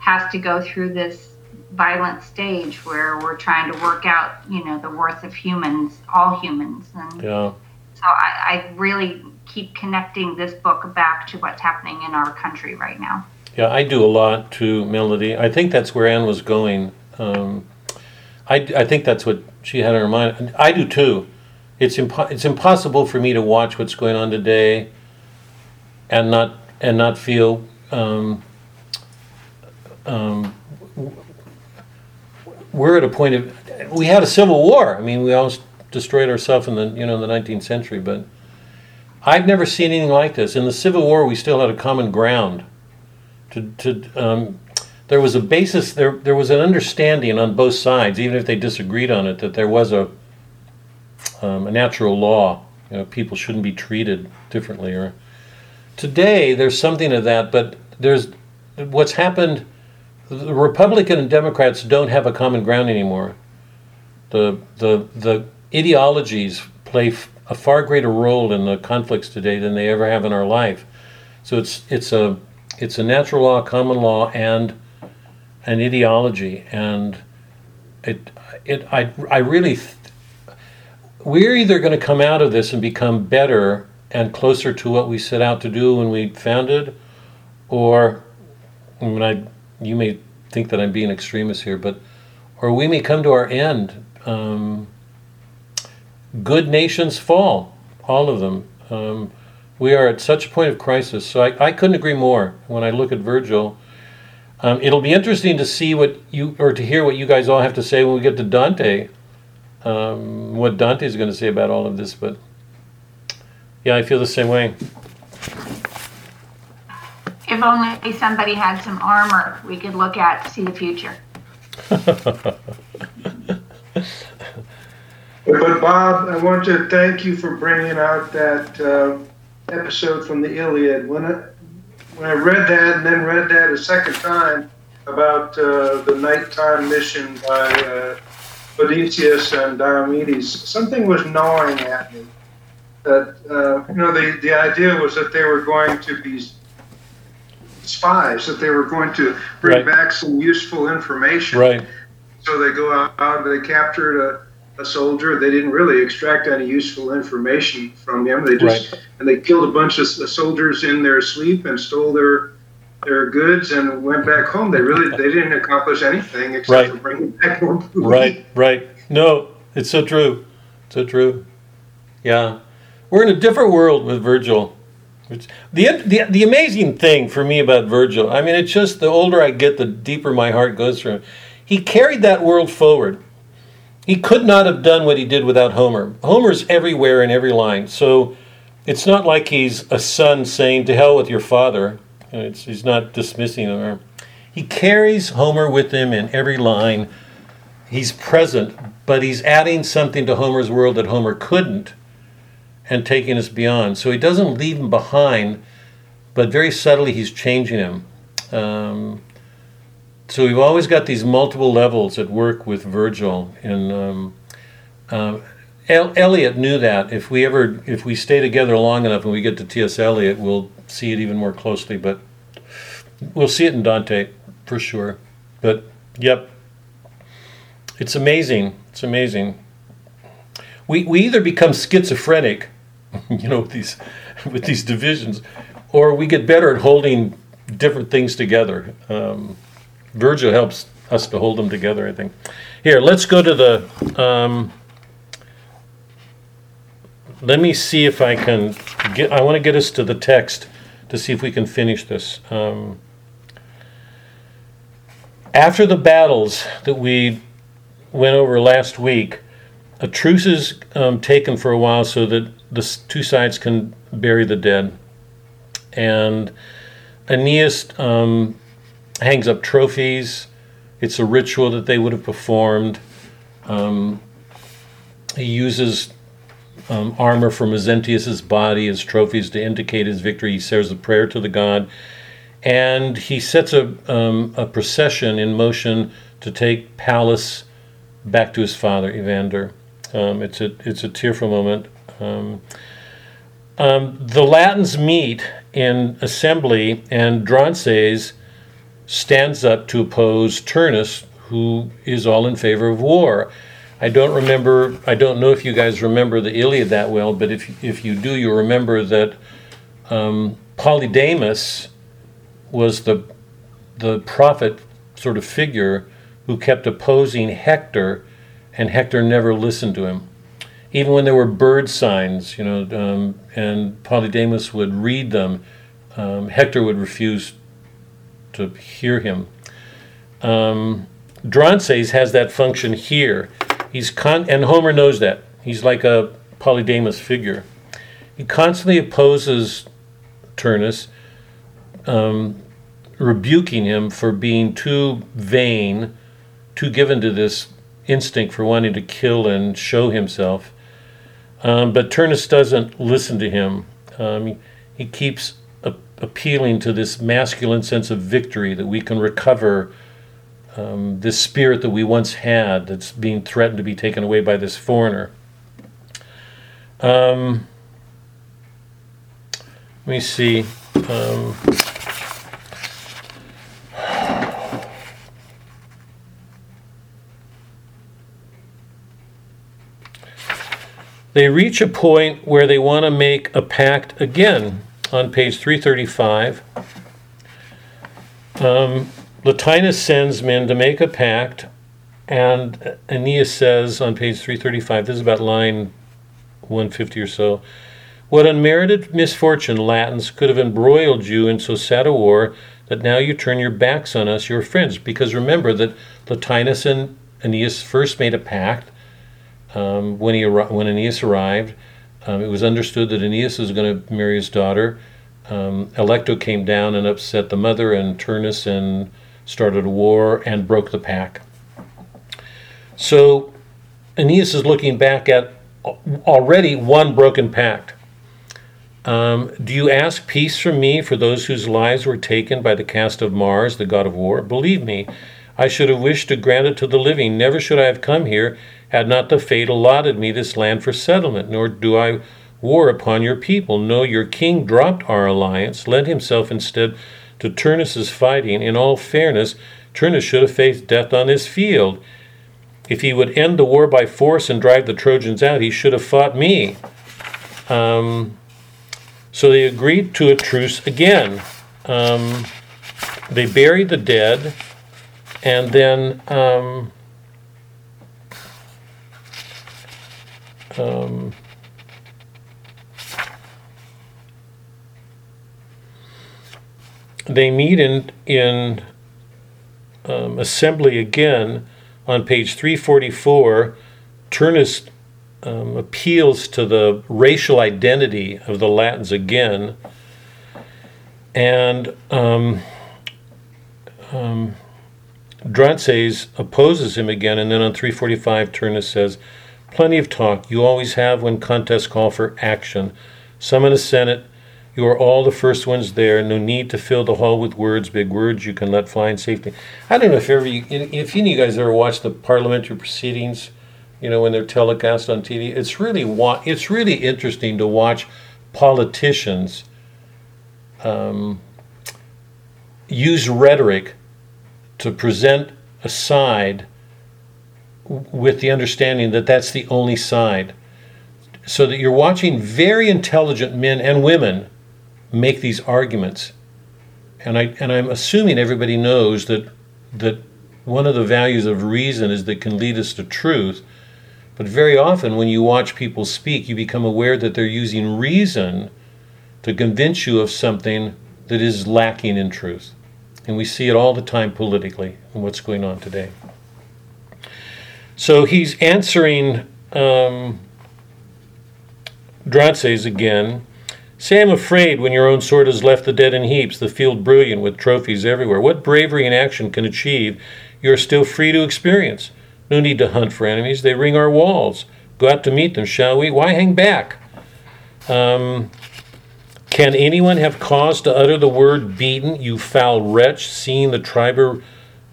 has to go through this violent stage where we're trying to work out, you know, the worth of humans, all humans. And Yeah, so I, I really keep connecting this book back to what's happening in our country right now. yeah, I do a lot to Melody. I think that's where Anne was going. Um, I, I think that's what she had in her mind. I do too. It's impo- it's impossible for me to watch what's going on today and not and not feel um, um, we're at a point of we had a civil war. I mean, we almost destroyed ourselves in the you know in the 19th century, but I've never seen anything like this. In the Civil War, we still had a common ground. To, to um, there was a basis there there was an understanding on both sides, even if they disagreed on it, that there was a um, a natural law. You know, people shouldn't be treated differently. Or today, there's something of that, but there's what's happened. The Republican and Democrats don't have a common ground anymore. The the the ideologies play f- a far greater role in the conflicts today than they ever have in our life. So it's it's a it's a natural law, common law, and an ideology, and it it I I really we're either going to come out of this and become better and closer to what we set out to do when we founded, or when I you may think that I'm being extremist here, but or we may come to our end. Um, good nations fall, all of them. Um, we are at such a point of crisis. So I, I couldn't agree more when I look at Virgil. Um, it'll be interesting to see what you, or to hear what you guys all have to say when we get to Dante, um, what is going to say about all of this. But yeah, I feel the same way. If only somebody had some armor we could look at to see the future. But Bob, I want to thank you for bringing out that uh, episode from the Iliad. When I, when I read that and then read that a second time about uh, the nighttime mission by uh, Odysseus and Diomedes, something was gnawing at me. That uh, you know, the the idea was that they were going to be spies, that they were going to bring Right. back some useful information. right. So they go out, they captured a, a soldier. They didn't really extract any useful information from him. They just and they killed a bunch of soldiers in their sleep and stole their their goods and went back home. They really they didn't accomplish anything except Right. for bringing back more booty. Right, right. No, it's so true. So true. Yeah. We're in a different world with Virgil. It's, the, the, the amazing thing for me about Virgil, I mean, it's just the older I get, the deeper my heart goes for him. He carried that world forward. He could not have done what he did without Homer. Homer's everywhere in every line. So it's not like he's a son saying, to hell with your father. It's, he's not dismissing Homer. He carries Homer with him in every line he's present, but he's adding something to Homer's world that Homer couldn't and taking us beyond. So he doesn't leave him behind, but very subtly he's changing him. Um, so we've always got these multiple levels at work with Virgil. And um, um, El- Eliot knew that. If we ever, if we stay together long enough and we get to T.S. Eliot, we'll see it even more closely. But we'll see it in Dante for sure. But yep, it's amazing. It's amazing. We, we either become schizophrenic, you know, with these with these divisions, or we get better at holding different things together. Um, Virgil helps us to hold them together, I think. Here, let's go to the. Um, let me see if I can get. I want to get us to the text to see if we can finish this. Um, after the battles that we went over last week, a truce is um, taken for a while so that the two sides can bury the dead. And Aeneas um, hangs up trophies. It's a ritual that they would have performed. Um, he uses um, armor from Mezentius' body as trophies to indicate his victory. He says a prayer to the god. And he sets a, um, a procession in motion to take Pallas back to his father, Evander. Um, it's a it's a tearful moment. Um, um, the Latins meet in assembly, and Drances stands up to oppose Turnus, who is all in favor of war. I don't remember. I don't know if you guys remember the Iliad that well, but if if you do, you remember that um, Polydamas was the the prophet sort of figure who kept opposing Hector, and Hector never listened to him. Even when there were bird signs, you know, um, and Polydamas would read them, um, Hector would refuse to hear him. Um, Drances has that function here. He's con- and Homer knows that. He's like a Polydamas figure. He constantly opposes Turnus, um, rebuking him for being too vain, too given to this instinct for wanting to kill and show himself. Um, but Turnus doesn't listen to him. Um, he, he keeps a- appealing to this masculine sense of victory that we can recover um, this spirit that we once had that's being threatened to be taken away by this foreigner. Um, let me see. Um, they reach a point where they want to make a pact again on page 335. Um, Latinus sends men to make a pact, and Aeneas says on page 335, this is about line 150 or so, what unmerited misfortune, Latins, could have embroiled you in so sad a war that now you turn your backs on us, your friends? Because remember that Latinus and Aeneas first made a pact um, when he when Aeneas arrived. Um, it was understood that Aeneas was going to marry his daughter. Um, Allecto came down and upset the mother and Turnus and started a war and broke the pact. So Aeneas is looking back at already one broken pact. Um, do you ask peace from me for those whose lives were taken by the cast of Mars, the god of war? Believe me, I should have wished to grant it to the living. Never should I have come here had not the fate allotted me this land for settlement, nor do I war upon your people. No, your king dropped our alliance, lent himself instead to Turnus's fighting. In all fairness, Turnus should have faced death on this field. If he would end the war by force and drive the Trojans out, he should have fought me. Um, so they agreed to a truce again. Um, they buried the dead, and then um, they meet in in um, assembly again on page 344. Turnus um, appeals to the racial identity of the Latins again, and um, um, Drances opposes him again, and then on 345, Turnus says, Plenty of talk. You always have when contests call for action. Summon a Senate. You are all the first ones there. No need to fill the hall with words, big words you can let fly in safety. I don't know if ever you, if any of you guys ever watched the parliamentary proceedings, you know, when they're telecast on TV. It's really wa- it's really interesting to watch politicians um, use rhetoric to present a side with the understanding that that's the only side. So that you're watching very intelligent men and women make these arguments. And I and I'm assuming everybody knows that that one of the values of reason is that can lead us to truth. But very often when you watch people speak, you become aware that they're using reason to convince you of something that is lacking in truth. And we see it all the time politically and what's going on today. So he's answering um, Drances again. Say, I'm afraid when your own sword has left the dead in heaps, the field brilliant with trophies everywhere. What bravery and action can achieve, you are still free to experience. No need to hunt for enemies, they ring our walls. Go out to meet them, shall we? Why hang back? Um, can anyone have cause to utter the word beaten, you foul wretch, seeing the Tiber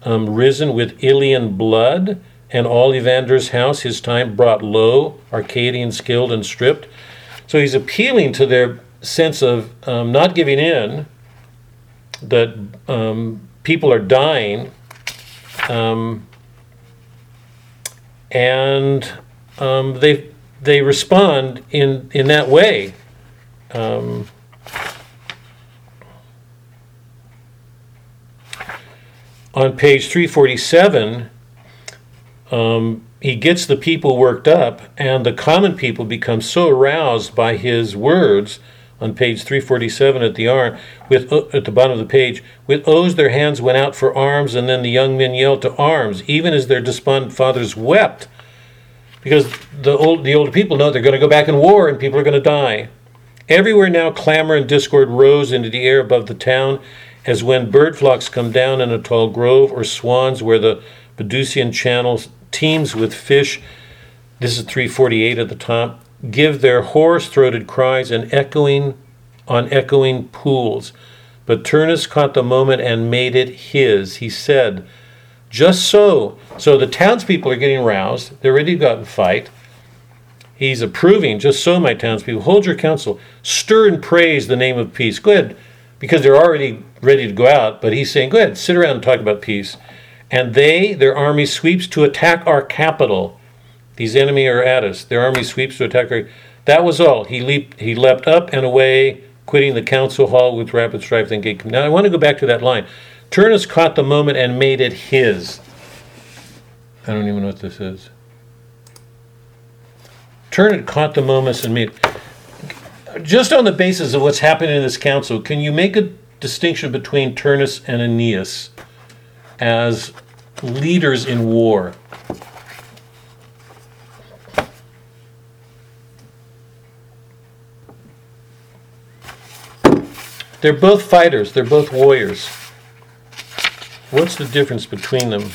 um, risen with Ilian blood, and all Evander's house, his time brought low, Arcadian skilled and stripped? So he's appealing to their sense of um, not giving in, that um, people are dying, um, and um, they they respond in in that way. Um, on page 347, um, he gets the people worked up, and the common people become so aroused by his words on page 347 at the arm, with uh, at the bottom of the page, with oaths their hands went out for arms, and then the young men yelled to arms, even as their despondent fathers wept, because the old the older people know they're going to go back in war and people are going to die. Everywhere now, clamor and discord rose into the air above the town, as when bird flocks come down in a tall grove, or swans where the Bedusian channel teems with fish. This is 348 at the top. Give their hoarse throated cries and echoing on echoing pools. But Turnus caught the moment and made it his. He said, Just so. So the townspeople are getting roused. They're ready to go out and fight. He's approving, just so, my townspeople, hold your counsel. Stir and praise the name of peace. Go ahead, because they're already ready to go out, but he's saying, go ahead, sit around and talk about peace. And they, their army sweeps to attack our capital. These enemy are at us. Their army sweeps to attack our. That was all. He leaped. He leapt up and away, quitting the council hall with rapid strife. Then gate. Now I want to go back to that line. Turnus caught the moment and made it his. I don't even know what this is. Turnus caught the moment and made. Just on the basis of what's happening in this council, can you make a distinction between Turnus and Aeneas as leaders in war? They're both fighters, they're both warriors. What's the difference between them?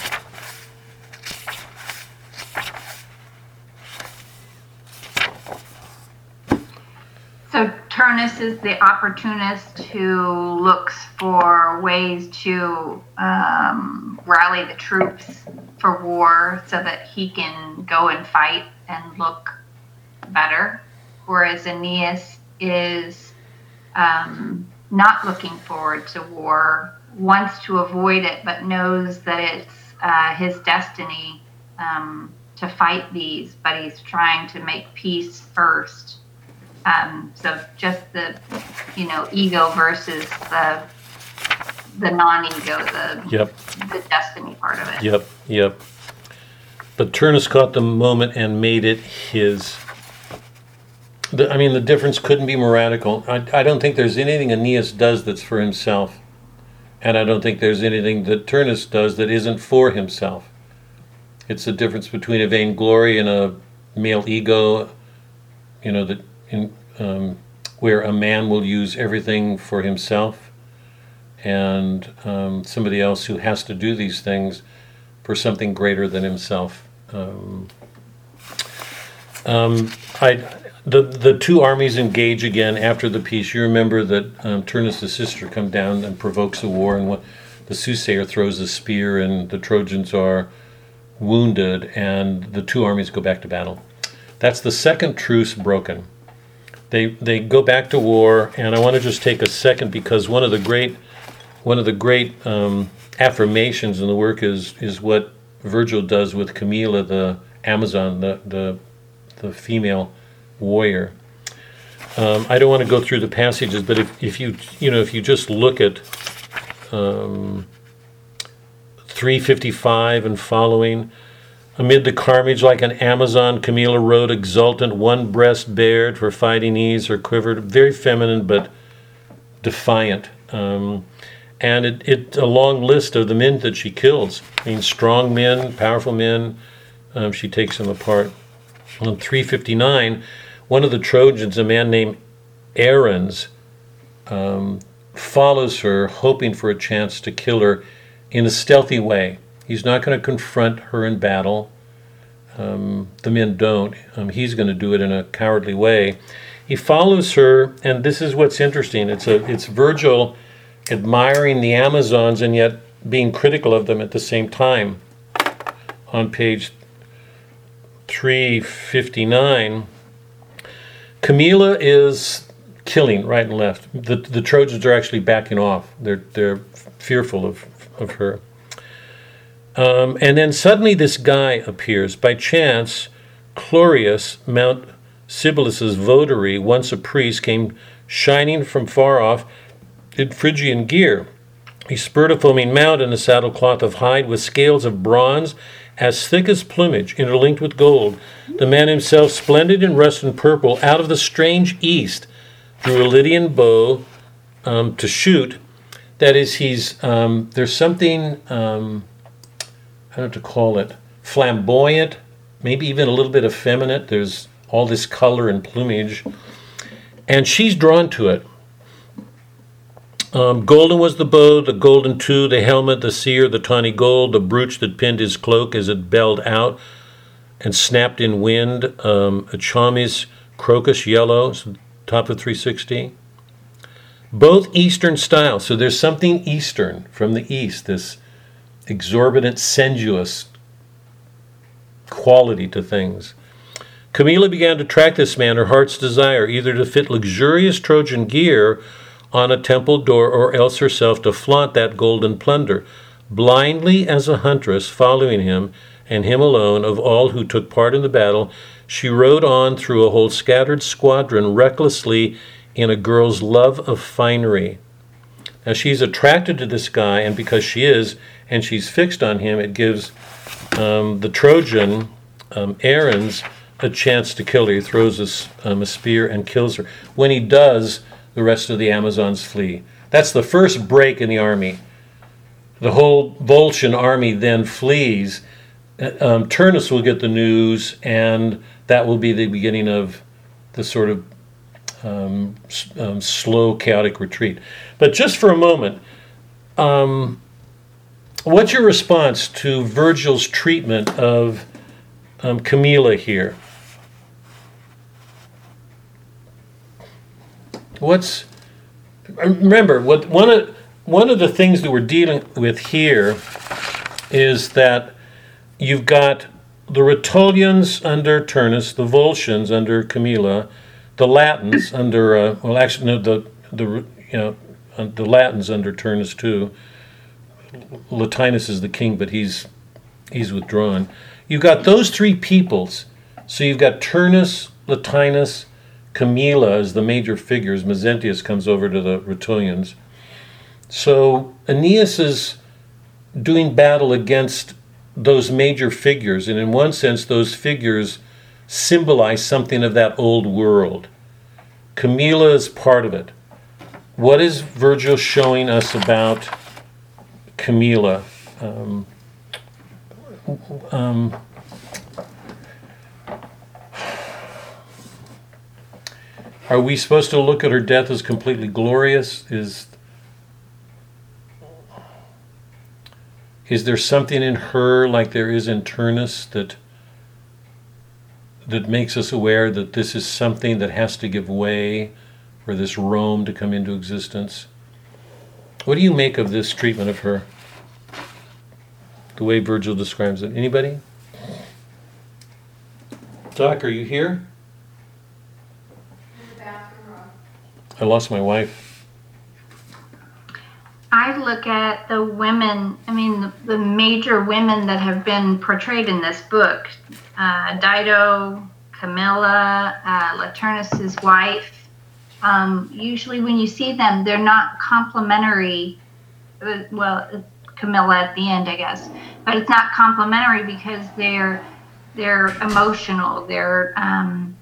So Turnus is the opportunist who looks for ways to um, rally the troops for war so that he can go and fight and look better. Whereas Aeneas is um, not looking forward to war, wants to avoid it, but knows that it's uh, his destiny um, to fight these, but he's trying to make peace first. Um, so just the, you know, ego versus the the non-ego, the Yep. the destiny part of it. Yep, yep. But Turnus caught the moment and made it his. The, I mean, the difference couldn't be more radical. I, I don't think there's anything Aeneas does that's for himself. And I don't think there's anything that Turnus does that isn't for himself. It's the difference between a vainglory and a male ego, you know, that in, um, where a man will use everything for himself and um, somebody else who has to do these things for something greater than himself. Um, um, I, the the two armies engage again after the peace. You remember that um, Turnus' sister come down and provokes a war, and what the soothsayer throws a spear, and the Trojans are wounded, and the two armies go back to battle. That's the second truce broken. They they go back to war, and I want to just take a second because one of the great one of the great um, affirmations in the work is is what Virgil does with Camilla, the Amazon, the the, the female warrior. Um, I don't want to go through the passages, but if, if you you know if you just look at um, 355 and following, amid the carnage like an Amazon, Camilla rode exultant, one breast bared for fighting ease, or quivered, very feminine but defiant. Um, and it, it a long list of the men that she kills. I mean, strong men, powerful men. Um, she takes them apart. On 359, one of the Trojans, a man named Aruns, um, follows her, hoping for a chance to kill her in a stealthy way. He's not going to confront her in battle. Um, the men don't. Um, he's going to do it in a cowardly way. He follows her, and this is what's interesting. It's a it's Virgil admiring the Amazons and yet being critical of them at the same time. On page 359, Camilla is killing right and left. The, the Trojans are actually backing off. They're, they're fearful of, of her. Um, and then suddenly this guy appears. By chance, Chloreus, Mount Cybelus's votary, once a priest, came shining from far off in Phrygian gear. He spurred a foaming mount in a saddlecloth of hide with scales of bronze as thick as plumage, interlinked with gold. The man himself, splendid in rust and purple, out of the strange east, drew a Lydian bow um, to shoot. That is, he's um, there's something um, I don't know to call it, flamboyant, maybe even a little bit effeminate. There's all this color and plumage, and she's drawn to it. Um, golden was the bow, the golden two, the helmet, the seer, the tawny gold, the brooch that pinned his cloak as it belled out and snapped in wind, um, a chlamys crocus yellow, top of 360. Both Eastern style, so there's something Eastern from the East, this exorbitant, sensuous quality to things. Camilla began to track this man, her heart's desire, either to fit luxurious Trojan gear on a temple door or else herself to flaunt that golden plunder, blindly as a huntress following him and him alone of all who took part in the battle, she rode on through a whole scattered squadron recklessly in a girl's love of finery. Now she's attracted to this guy, and because she is, and she's fixed on him, it gives um, the Trojan, um, Aruns, a chance to kill her. He throws a, um, a spear and kills her. When he does, the rest of the Amazons flee. That's the first break in the army. The whole Volscian army then flees. Um, Turnus will get the news, and that will be the beginning of the sort of um, um, slow, chaotic retreat. But just for a moment, um, what's your response to Virgil's treatment of um, Camilla here? What's remember what one of one of the things that we're dealing with here is that you've got the Rutulians under Turnus, the Volscians under Camilla, the Latins under uh, well actually no the the you know uh, the Latins under Turnus too. Latinus is the king, but he's he's withdrawn. You've got those three peoples. So you've got Turnus, Latinus, Camilla as the major figures. Mezentius comes over to the Rutulians. So Aeneas is doing battle against those major figures, and in one sense, those figures symbolize something of that old world. Camilla is part of it. What is Virgil showing us about Camilla? Um, um, are we supposed to look at her death as completely glorious? Is is there something in her like there is in Turnus that that makes us aware that this is something that has to give way for this Rome to come into existence? What do you make of this treatment of her? The way Virgil describes it. Anybody? Doc, are you here? I lost my wife. I look at the women, I mean, the, the major women that have been portrayed in this book uh, Dido, Camilla, uh, Latinus's wife. Um, usually, when you see them, they're not complimentary. Uh, well, Camilla at the end, I guess, but it's not complimentary because they're they're emotional. They're um,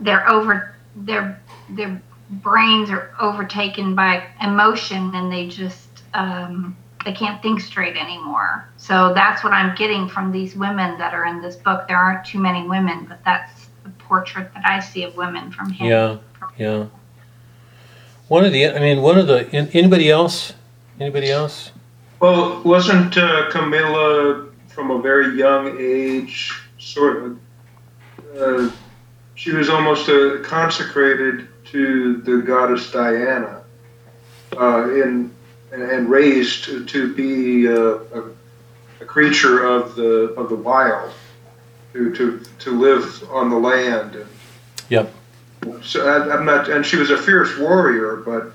they're over. They're they're brains are overtaken by emotion and they just um, they can't think straight anymore so that's what i'm getting from these women that are in this book there aren't too many women but that's the portrait that i see of women from him Yeah, yeah. One of the, I mean, one of the, anybody else? Anybody else? Well, wasn't uh, Camilla from a very young age sort of? Uh, she was almost a consecrated to the goddess Diana, uh, in and, raised to, to be uh, a, a creature of the of the wild, to to, to live on the land. And Yep. so I, I'm not, and she was a fierce warrior, but.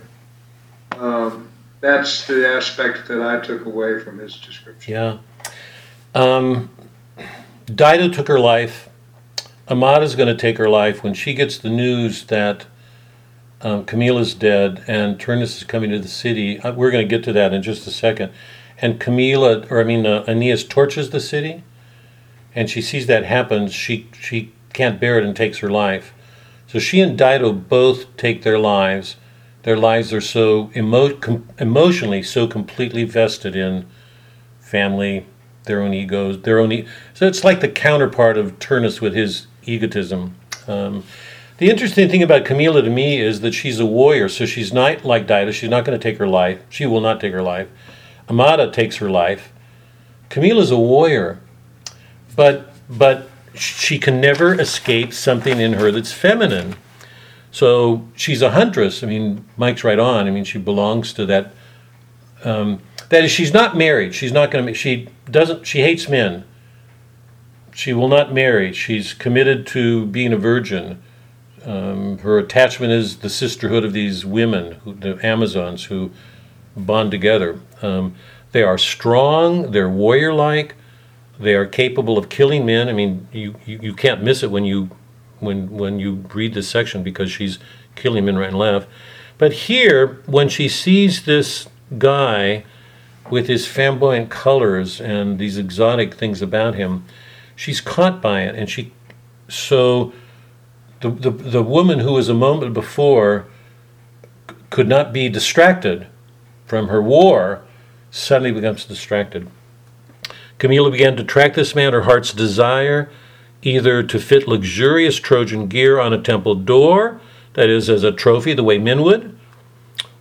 Um, that's the aspect that I took away from his description. Yeah. Um, Dido took her life. Amata's going to take her life when she gets the news that um, Camilla's dead and Turnus is coming to the city. Uh, we're going to get to that in just a second. And Camilla, or I mean, uh, Aeneas torches the city, and she sees that happen. She she can't bear it and takes her life. So she and Dido both take their lives. Their lives are so emo- com- emotionally so completely vested in family, their own egos, their own. E- so it's like the counterpart of Turnus with his egotism. Um, the interesting thing about Camilla to me is that she's a warrior, so she's not like Dido. She's not going to take her life. She will not take her life. Amata takes her life. Camilla's a warrior, but but she can never escape something in her that's feminine. So she's a huntress. I mean, Mike's right on. I mean, she belongs to that. Um, that is, she's not married. She's not going to. She doesn't. She hates men. She will not marry. She's committed to being a virgin. Um, her attachment is the sisterhood of these women, who, the Amazons, who bond together. Um, they are strong. They're warrior-like. They are capable of killing men. I mean, you, you, you can't miss it when you when when you read this section because she's killing men right and left. But here, when she sees this guy with his flamboyant colors and these exotic things about him, she's caught by it, and she so the the, the woman who was a moment before could not be distracted from her war suddenly becomes distracted. Camilla began to track this man, her heart's desire, either to fit luxurious Trojan gear on a temple door, that is, as a trophy, the way men would,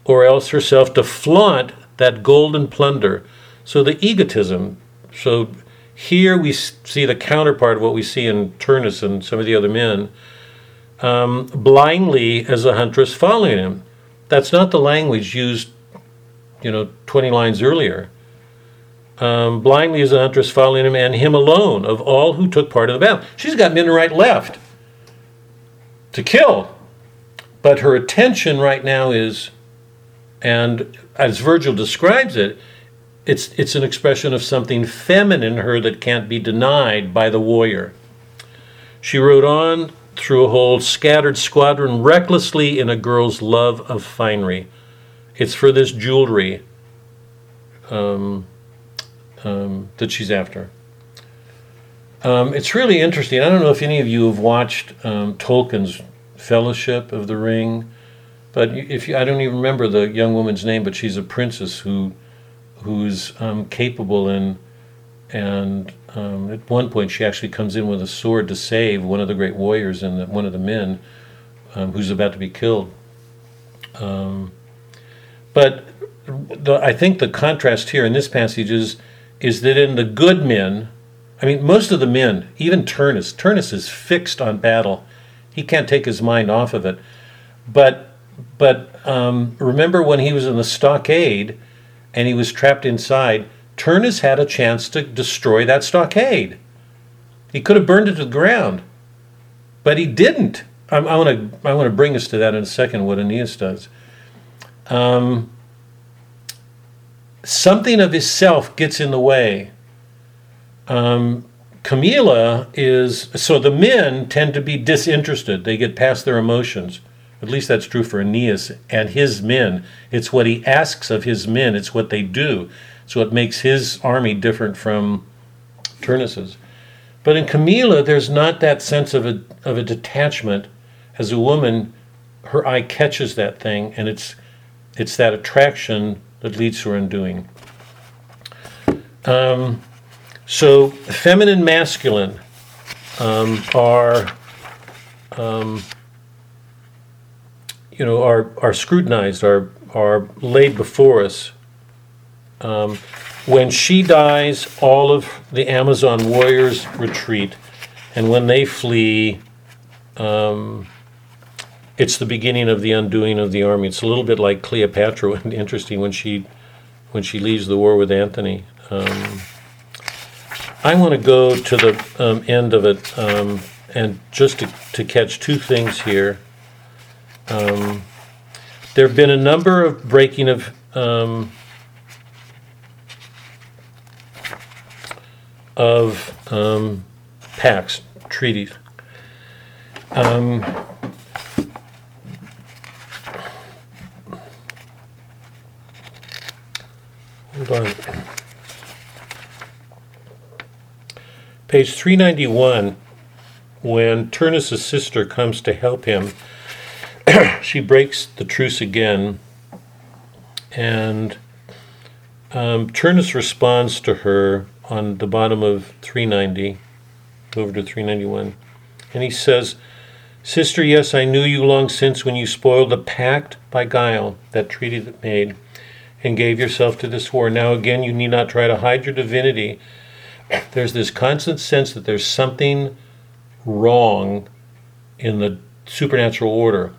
or else herself to flaunt that golden plunder. So the egotism. So here we see the counterpart of what we see in Turnus and some of the other men, um, blindly as a huntress following him. That's not the language used, you know, 20 lines earlier um, blindly as a huntress following him, and him alone of all who took part in the battle. She's got men right left to kill, but her attention right now is, and as Virgil describes it, it's it's an expression of something feminine in her that can't be denied by the warrior. She rode on through a whole scattered squadron recklessly in a girl's love of finery It's for this jewelry um, um, that she's after. Um, it's really interesting. I don't know if any of you have watched um, Tolkien's Fellowship of the Ring, but if you, I don't even remember the young woman's name, but she's a princess who who's um, capable and and um, at one point she actually comes in with a sword to save one of the great warriors and the, one of the men um, who's about to be killed. Um, but the, I think the contrast here in this passage is is that in the good men, I mean most of the men, even Turnus, Turnus is fixed on battle. He can't take his mind off of it. But but um, remember when he was in the stockade and he was trapped inside, Turnus had a chance to destroy that stockade. He could have burned it to the ground, but he didn't. I, I want to I want to bring us to that in a second. What Aeneas does. Um, something of his self gets in the way. Um, Camilla is so the men tend to be disinterested. They get past their emotions. At least that's true for Aeneas and his men. It's what he asks of his men. It's what they do. It's what makes his army different from Turnus's. But in Camilla, there's not that sense of a of a detachment. As a woman, her eye catches that thing, and it's it's that attraction that leads to her undoing. Um, so, feminine, masculine um, are, um, you know, are are scrutinized, are are laid before us. Um, when she dies, all of the Amazon warriors retreat, and when they flee, um, it's the beginning of the undoing of the army. It's a little bit like Cleopatra. Interesting when she when she leaves the war with Antony. Um, I want to go to the um, end of it um, and just to, to catch two things here. Um, there have been a number of breaking of of um, pacts, treaties. Um, hold on. Page 391, when Turnus' sister comes to help him, she breaks the truce again, and um, Turnus responds to her on the bottom of 390, over to 391, and he says, Sister, yes, I knew you long since when you spoiled the pact by guile, that treaty that made, and gave yourself to this war. Now again, you need not try to hide your divinity. There's this constant sense that there's something wrong in the supernatural order,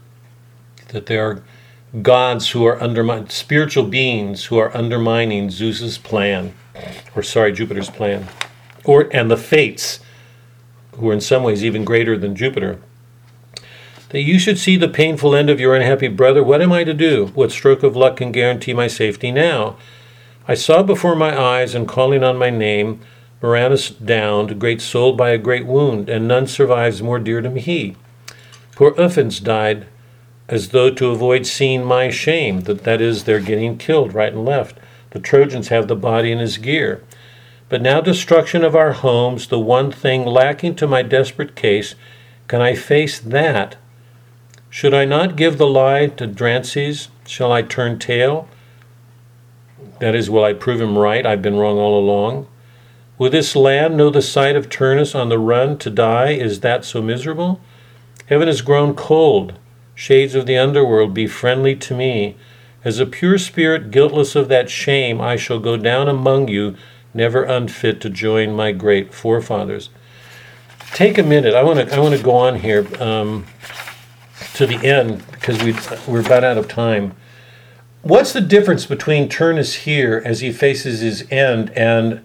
that there are gods who are undermining, spiritual beings who are undermining Zeus's plan, or sorry, Jupiter's plan, or and the fates, who are in some ways even greater than Jupiter. That you should see the painful end of your unhappy brother. What am I to do? What stroke of luck can guarantee my safety now? I saw before my eyes, and calling on my name, Murranus downed, great soul by a great wound, and none survives more dear to me. Poor Ufens died as though to avoid seeing my shame, that that is, they're getting killed right and left. The Trojans have the body in his gear. But now destruction of our homes, the one thing lacking to my desperate case, can I face that? Should I not give the lie to Drances? Shall I turn tail? That is, will I prove him right? I've been wrong all along. Will this land know the sight of Turnus on the run to die? Is that so miserable? Heaven has grown cold. Shades of the underworld, be friendly to me. As a pure spirit, guiltless of that shame, I shall go down among you, never unfit to join my great forefathers. Take a minute. I want to. I want to go on here um, to the end because we we're about out of time. What's the difference between Turnus here as he faces his end and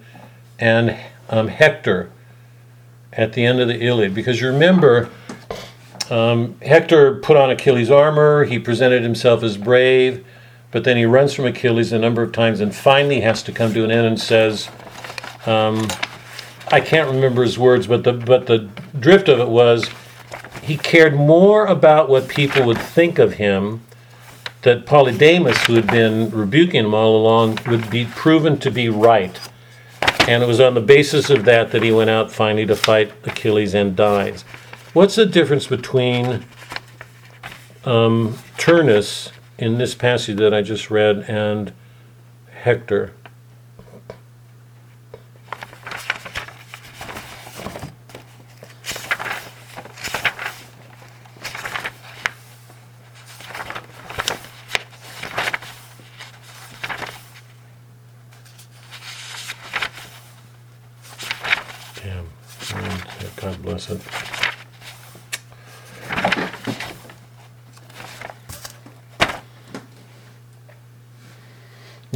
and um, Hector at the end of the Iliad? Because you remember, um, Hector put on Achilles' armor. He presented himself as brave, but then he runs from Achilles a number of times and finally has to come to an end and says, um, I can't remember his words, but the but the drift of it was he cared more about what people would think of him that Polydamas, who had been rebuking him all along, would be proven to be right. And it was on the basis of that that he went out finally to fight Achilles and dies. What's the difference between um, Turnus in this passage that I just read and Hector? Damn. Mm, God bless it.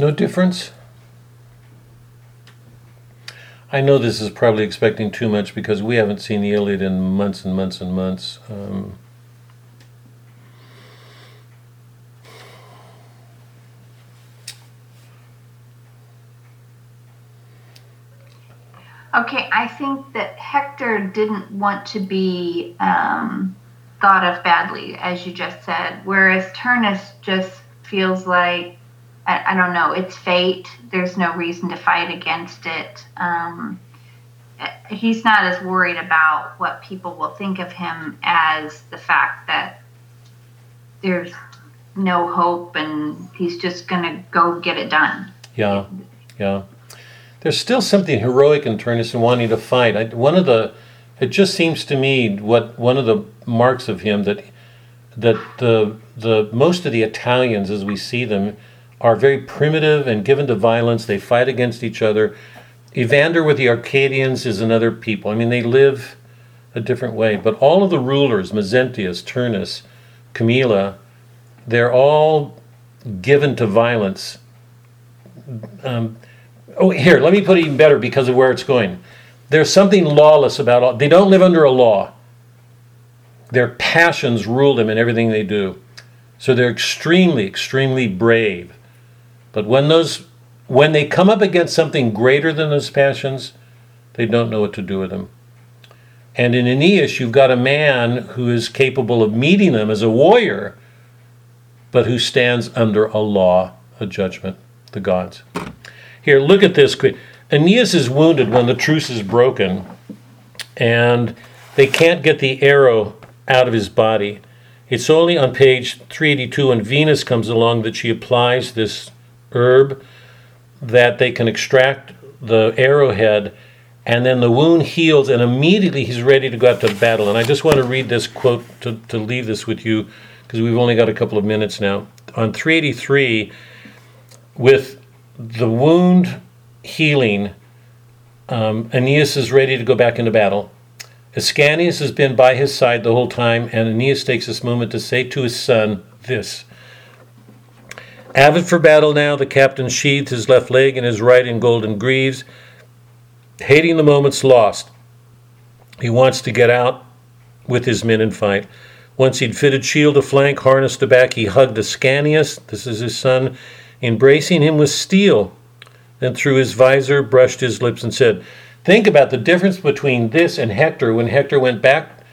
No difference? I know this is probably expecting too much because we haven't seen the Iliad in months and months and months. Um, Okay, I think that Hector didn't want to be um, thought of badly, as you just said, whereas Turnus just feels like, I, I don't know, it's fate. There's no reason to fight against it. Um, he's not as worried about what people will think of him as the fact that there's no hope and he's just going to go get it done. yeah, yeah. There's still something heroic in Turnus and wanting to fight. I, one of the, it just seems to me what one of the marks of him that that the the most of the Italians as we see them are very primitive and given to violence. They fight against each other. Evander with the Arcadians is another people. I mean, they live a different way. But all of the rulers, Mezentius, Turnus, Camilla, they're all given to violence. Um, oh, here, let me put it even better because of where it's going. There's something lawless about all. They don't live under a law. Their passions rule them in everything they do. So they're extremely, extremely brave. But when those when they come up against something greater than those passions, they don't know what to do with them. And in Aeneas, you've got a man who is capable of meeting them as a warrior, but who stands under a law, a judgment, the gods. Here, look at this. Aeneas is wounded when the truce is broken, and they can't get the arrow out of his body. It's only on page 382 when Venus comes along that she applies this herb that they can extract the arrowhead and then the wound heals and immediately he's ready to go out to battle. And i just want to read this quote to, to leave this with you because we've only got a couple of minutes now. On 383 with the wound healing um, aeneas is ready to go back into battle. Ascanius has been by his side the whole time and aeneas takes this moment to say to his son this Avid for battle now, the captain sheathed his left leg and his right in golden greaves, hating the moments lost. He wants to get out with his men and fight. Once he'd fitted shield to flank, harnessed to back, he hugged Ascanius, this is his son, embracing him with steel. Then through his visor brushed his lips and said, Think about the difference between this and Hector when Hector went back,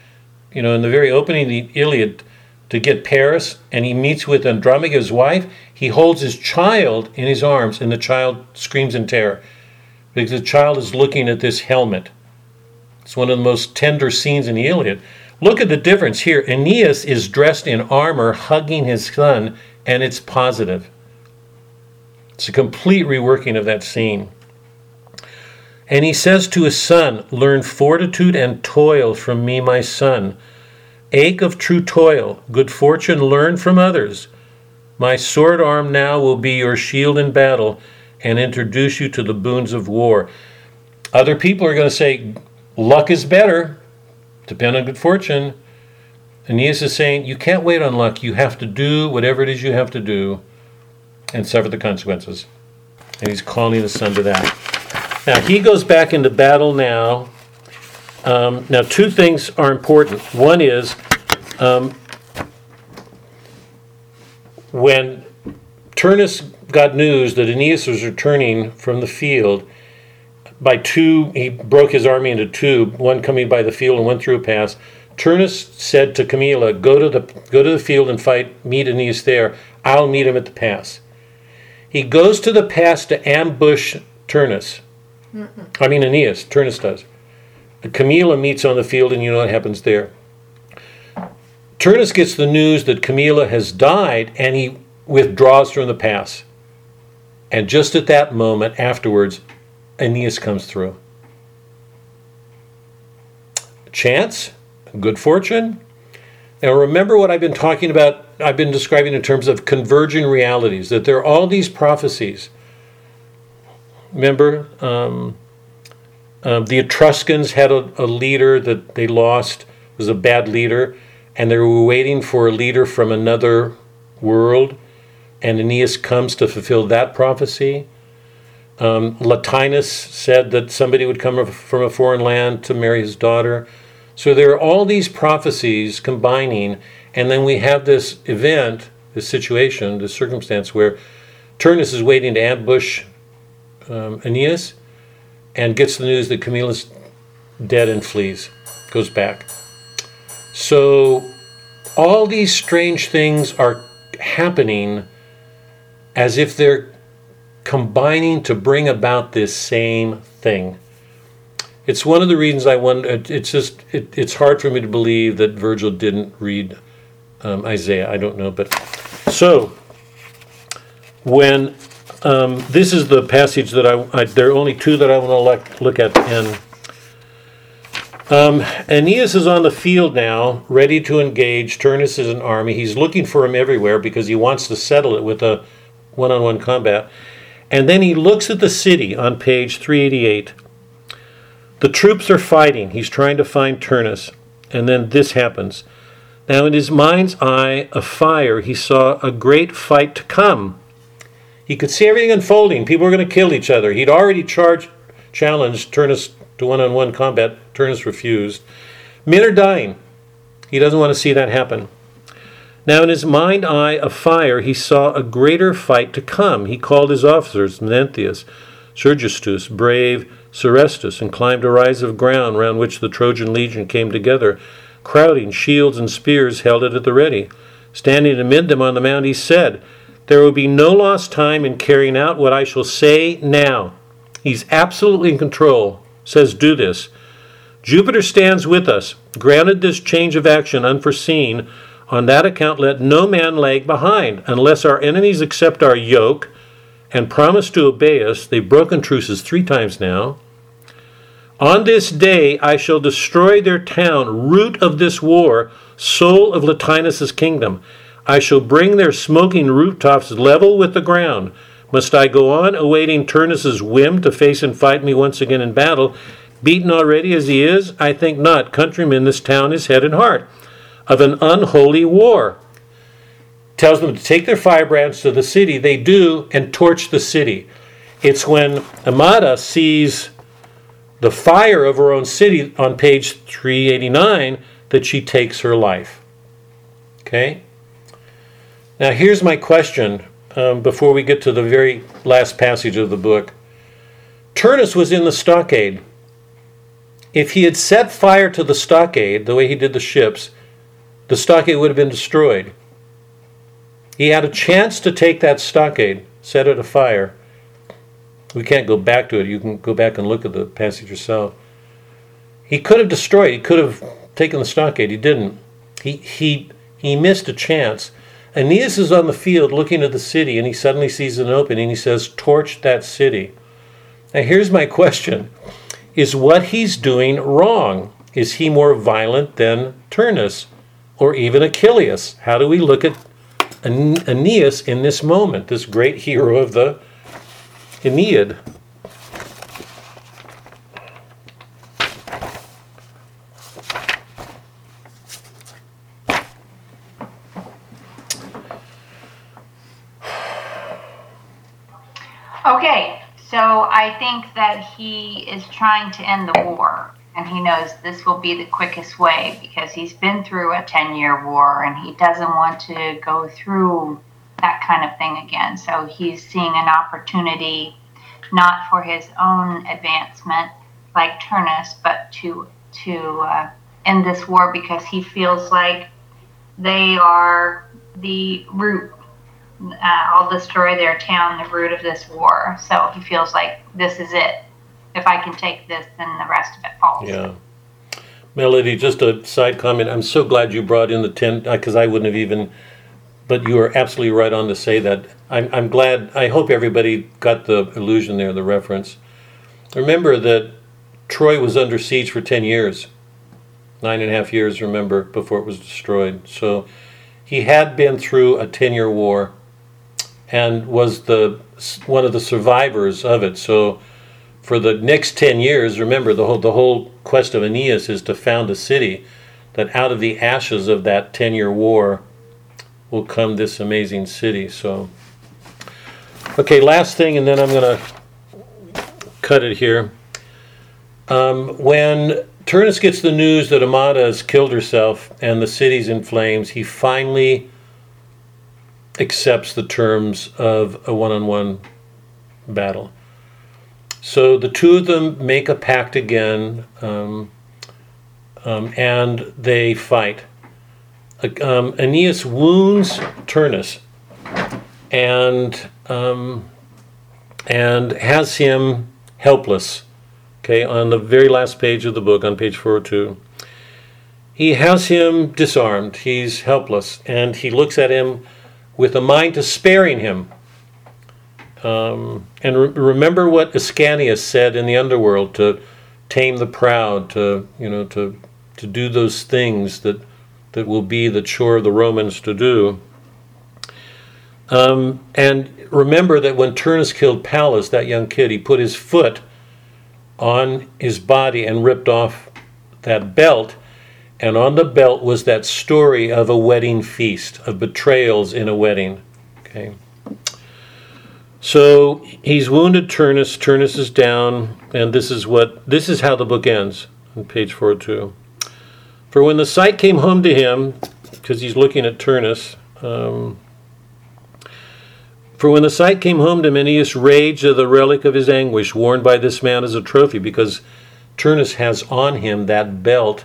you know, in the very opening of the Iliad to get Paris and he meets with Andromache, his wife. He holds his child in his arms and the child screams in terror because the child is looking at this helmet. It's one of the most tender scenes in the Iliad. Look at the difference here. Aeneas is dressed in armor, hugging his son, and it's positive. It's a complete reworking of that scene. And he says to his son, Learn fortitude and toil from me, my son. Ache of true toil, good fortune learn from others. My sword arm now will be your shield in battle and introduce you to the boons of war. Other people are going to say, luck is better, depend on good fortune. Aeneas is saying, you can't wait on luck. You have to do whatever it is you have to do and suffer the consequences. And he's calling his son to that. Now, he goes back into battle now. Um, now, two things are important. One is um, when Turnus got news that Aeneas was returning from the field, by two, he broke his army into two, one coming by the field and one through a pass. Turnus said to Camilla, "Go to the go to the field and fight. Meet Aeneas there. I'll meet him at the pass." He goes to the pass to ambush Turnus. I mean Aeneas. Turnus does. Camilla meets on the field, and you know what happens there. Turnus gets the news that Camilla has died, and he withdraws from the pass. And just at that moment, afterwards, Aeneas comes through. Chance, good fortune. Now remember what I've been talking about, I've been describing in terms of converging realities, that there are all these prophecies. Remember, um, um, the Etruscans had a, a leader that they lost, was a bad leader, and they were waiting for a leader from another world, and Aeneas comes to fulfill that prophecy. Um, Latinus said that somebody would come from a foreign land to marry his daughter. So there are all these prophecies combining, and then we have this event, this situation, this circumstance where Turnus is waiting to ambush um, Aeneas and gets the news that Camilla's dead and flees, goes back. So all these strange things are happening as if they're combining to bring about this same thing. It's one of the reasons I wonder. It's just it, it's hard for me to believe that Virgil didn't read um, Isaiah. I don't know, but so when um, this is the passage that I, I, there are only two that I want to look, at and um, Aeneas is on the field now, ready to engage. Turnus is an army. He's looking for him everywhere because he wants to settle it with a one-on-one combat. And then he looks at the city on page 388. The troops are fighting. He's trying to find Turnus. And then this happens. Now, in his mind's eye a fire, he saw a great fight to come. He could see everything unfolding. People were going to kill each other. He'd already charged, challenged Turnus to one on one combat. Turnus refused. Men are dying. He doesn't want to see that happen. Now, in his mind eye of fire, he saw a greater fight to come. He called his officers, Mnestheus, Sergestus, brave Serestus, and climbed a rise of ground round which the Trojan legion came together, crowding, shields and spears held it at the ready. Standing amid them on the mount, he said, There will be no lost time in carrying out what I shall say now. He's absolutely in control, says, Do this. Jupiter stands with us. Granted this change of action unforeseen, on that account, let no man lag behind, unless our enemies accept our yoke and promise to obey us. They've broken truces three times now. On this day I shall destroy their town, root of this war, soul of Latinus's kingdom. I shall bring their smoking rooftops level with the ground. Must I go on awaiting Turnus's whim to face and fight me once again in battle? Beaten already as he is, I think not. Countrymen, this town is head and heart of an unholy war. Tells them to take their firebrands to the city. They do and torch the city. It's when Amata sees the fire of her own city on page 389 that she takes her life. Okay? Now, here's my question um, before we get to the very last passage of the book. Turnus was in the stockade. If he had set fire to the stockade the way he did the ships, the stockade would have been destroyed. He had a chance to take that stockade, set it afire. We can't go back to it. You can go back and look at the passage yourself. He could have destroyed. He could have taken the stockade. He didn't. He he he missed a chance. Aeneas is on the field looking at the city, and he suddenly sees an opening. He says, "Torch that city." Now here's my question: Is what he's doing wrong? Is he more violent than Turnus? or even Achilles. How do we look at Aeneas in this moment, this great hero of the Aeneid? Okay, so I think that he is trying to end the war and he knows this will be the quickest way because he's been through a 10 year war and he doesn't want to go through that kind of thing again. So he's seeing an opportunity not for his own advancement like Turnus, but to to uh, end this war because he feels like they are the root. Uh, I'll destroy their town, the root of this war. So he feels like this is it. If I can take this, then the rest of it falls. Yeah. Melody, just a side comment. I'm so glad you brought in the 10, because I wouldn't have even, but you are absolutely right on to say that. I'm, I'm glad, I hope everybody got the illusion there, the reference. Remember that Troy was under siege for 10 years, nine and a half years, remember, before it was destroyed. So he had been through a 10 year war and was the one of the survivors of it. So for the next 10 years, remember the whole, the whole quest of Aeneas is to found a city that out of the ashes of that 10 year war will come this amazing city. So, okay, last thing, and then I'm going to cut it here. Um, when Turnus gets the news that Amata has killed herself and the city's in flames, he finally accepts the terms of a one on one battle. So the two of them make a pact again, um, um, and they fight. Um, Aeneas wounds Turnus, and um, and has him helpless. Okay, on the very last page of the book, on page four hundred two, he has him disarmed. He's helpless, and he looks at him with a mind to sparing him. Um, and re- remember what Ascanius said in the underworld to tame the proud, to you know, to to do those things that that will be the chore of the Romans to do. Um, and remember that when Turnus killed Pallas, that young kid, he put his foot on his body and ripped off that belt. And on the belt was that story of a wedding feast, of betrayals in a wedding. Okay. So he's wounded Turnus. Turnus is down, and this is what this is how the book ends on page 402. For when the sight came home to him, because he's looking at Turnus, um, for when the sight came home to Menius, raged of the relic of his anguish, worn by this man as a trophy, because Turnus has on him that belt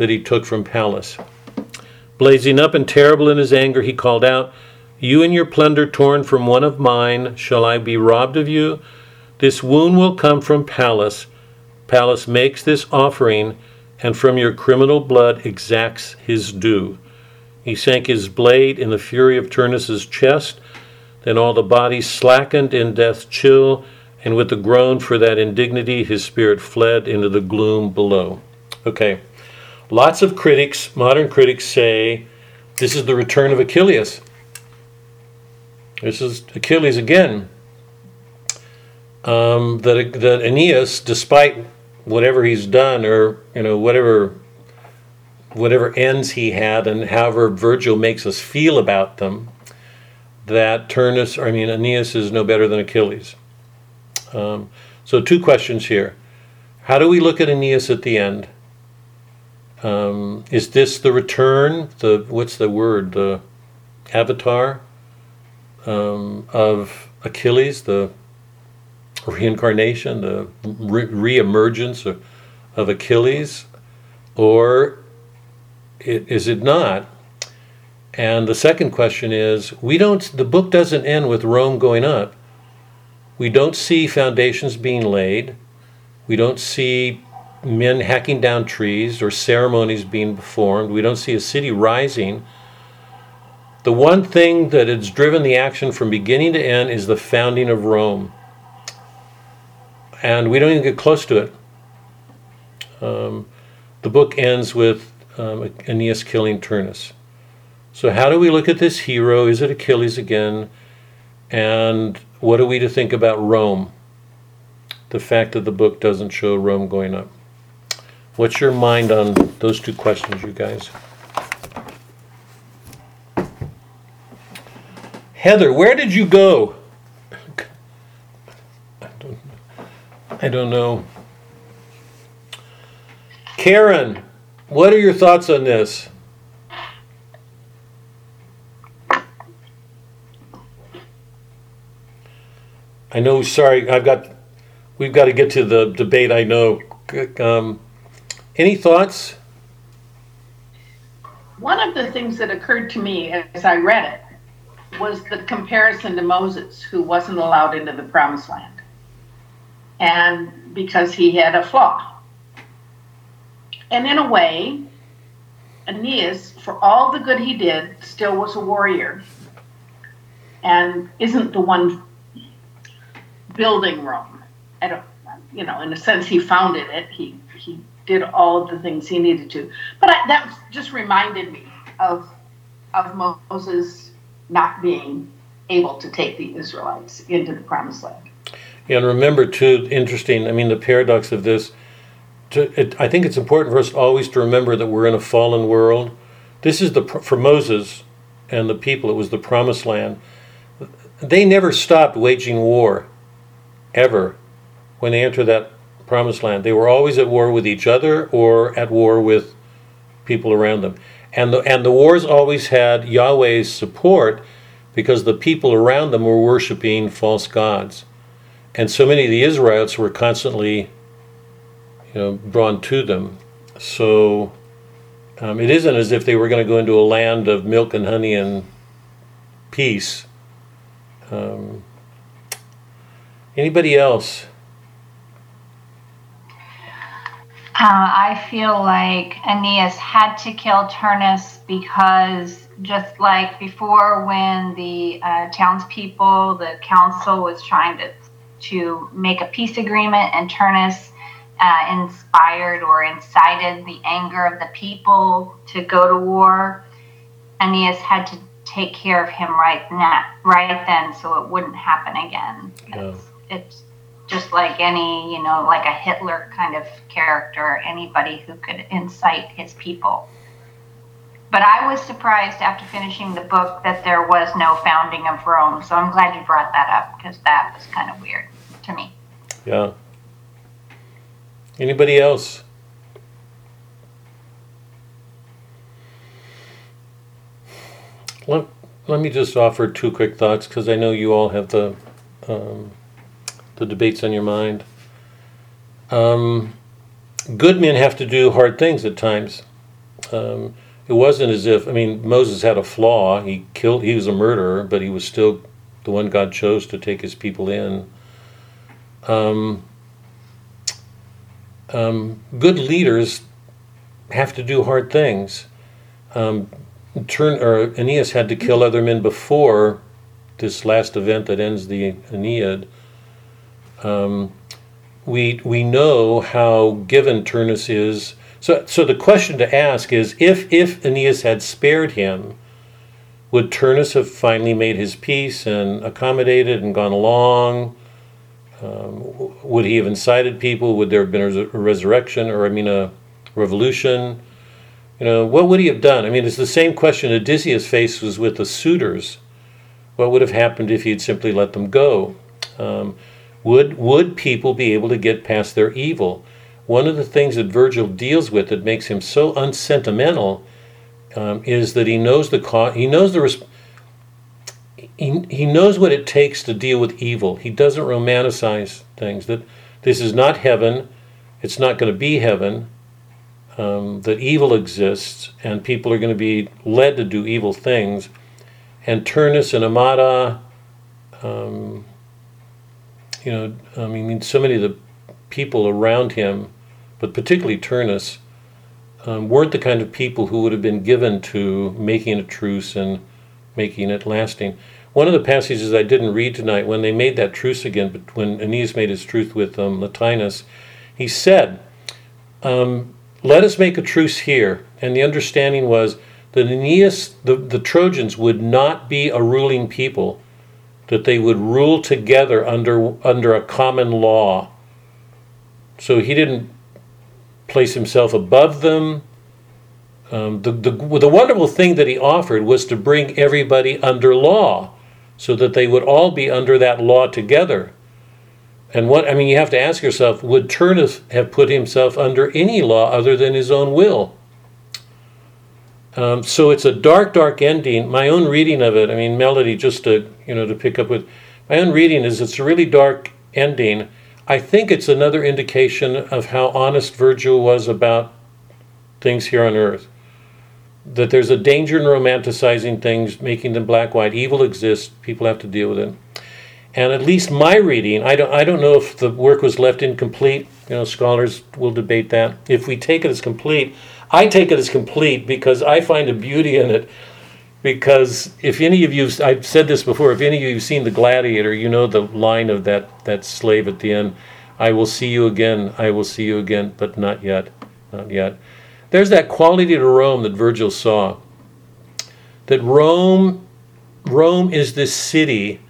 that he took from Pallas. Blazing up and terrible in his anger, he called out, You and your plunder torn from one of mine, shall I be robbed of you? This wound will come from Pallas. Pallas makes this offering, and from your criminal blood exacts his due. He sank his blade in the fury of Turnus's chest. Then all the body slackened in death's chill, and with a groan for that indignity, his spirit fled into the gloom below. Okay. Lots of critics, modern critics, say this is the return of Achilles. This is Achilles again. Um, that that Aeneas, despite whatever he's done, or you know whatever whatever ends he had, and however Virgil makes us feel about them, that Turnus, I mean Aeneas, is no better than Achilles. Um, so two questions here: How do we look at Aeneas at the end? Um, is this the return? The what's the word? The avatar um, of Achilles, the reincarnation, the re- reemergence of, of Achilles, or it, is it not? And the second question is: We don't. The book doesn't end with Rome going up. We don't see foundations being laid. We don't see men hacking down trees or ceremonies being performed. We don't see a city rising. The one thing that has driven the action from beginning to end is the founding of Rome. And we don't even get close to it. Um, the book ends with um, Aeneas killing Turnus. So, how do we look at this hero? Is it Achilles again? And what are we to think about Rome? The fact that the book doesn't show Rome going up. What's your mind on those two questions, you guys? Heather, where did you go? I don't, I don't know. Karen, what are your thoughts on this? I know, sorry, I've got, we've got to get to the debate, I know. Um, any thoughts? one of the things that occurred to me as I read it was the comparison to Moses, who wasn't allowed into the promised land. And because he had a flaw. And in a way, Aeneas, for all the good he did, still was a warrior and isn't the one building Rome. I don't, you know, in a sense, he founded it. He did all of the things he needed to. But I, that just reminded me of of Moses not being able to take the Israelites into the promised land. Yeah, And remember, too, interesting, I mean, the paradox of this, to, it, I think it's important for us always to remember that we're in a fallen world. This is the, for Moses and the people, it was the promised land. They never stopped waging war, ever, when they entered that promised land. They were always at war with each other or at war with people around them. And the, and the wars always had Yahweh's support because the people around them were worshiping false gods. And so many of the Israelites were constantly, you know, drawn to them. So um, it isn't as if they were going to go into a land of milk and honey and peace. Um, anybody else? Uh, I feel like Aeneas had to kill Turnus because, just like before, when the uh, townspeople, the council was trying to to make a peace agreement, and Turnus uh, inspired or incited the anger of the people to go to war, Aeneas had to take care of him right now, right then, so it wouldn't happen again. Yeah. It's, it's just like any, you know, like a Hitler kind of character, anybody who could incite his people. But I was surprised after finishing the book that there was no founding of Rome. So I'm glad you brought that up because that was kind of weird to me. Yeah. Anybody else? Let, let me just offer two quick thoughts because I know you all have the um, the debates on your mind. Um, good men have to do hard things at times. Um, it wasn't as if I mean Moses had a flaw. He killed. He was a murderer, but he was still the one God chose to take his people in. Um, um, good leaders have to do hard things. Um, turn or Aeneas had to kill other men before this last event that ends the Aeneid. Um, we we know how given Turnus is. So so the question to ask is if if Aeneas had spared him, would Turnus have finally made his peace and accommodated and gone along? Um, would he have incited people? Would there have been a res- a resurrection or, I mean, a revolution? You know, what would he have done? I mean, it's the same question Odysseus faced was with the suitors. What would have happened if he had simply let them go? Um, would, would people be able to get past their evil? One of the things that Virgil deals with that makes him so unsentimental um, is that he knows the co- he knows the he, he knows what it takes to deal with evil. He doesn't romanticize things. That this is not heaven, it's not going to be heaven. Um, that evil exists, and people are going to be led to do evil things. And Turnus and Amata, um, you know, I mean, so many of the people around him, but particularly Turnus, um, weren't the kind of people who would have been given to making a truce and making it lasting. One of the passages I didn't read tonight, when they made that truce again, but when Aeneas made his truce with um, Latinus, he said, um, "Let us make a truce here." And the understanding was that Aeneas, the, the Trojans, would not be a ruling people; that they would rule together under under a common law. So he didn't place himself above them. Um, the, the, the wonderful thing that he offered was to bring everybody under law so that they would all be under that law together. And what, I mean, you have to ask yourself would Turnus have put himself under any law other than his own will? Um, so it's a dark, dark ending. My own reading of it, I mean, Melody, just to, you know, to pick up with, my own reading is it's a really dark ending. I think it's another indication of how honest Virgil was about things here on earth that there's a danger in romanticizing things, making them black white. Evil exists. People have to deal with it. And at least my reading, I don't, I don't know if the work was left incomplete. You know, scholars will debate that. If we take it as complete, I take it as complete because I find a beauty in it. Because if any of you, I've said this before, if any of you have seen The Gladiator, you know the line of that, that slave at the end I will see you again, I will see you again, but not yet, not yet. There's that quality to Rome that Virgil saw. That Rome, Rome is this city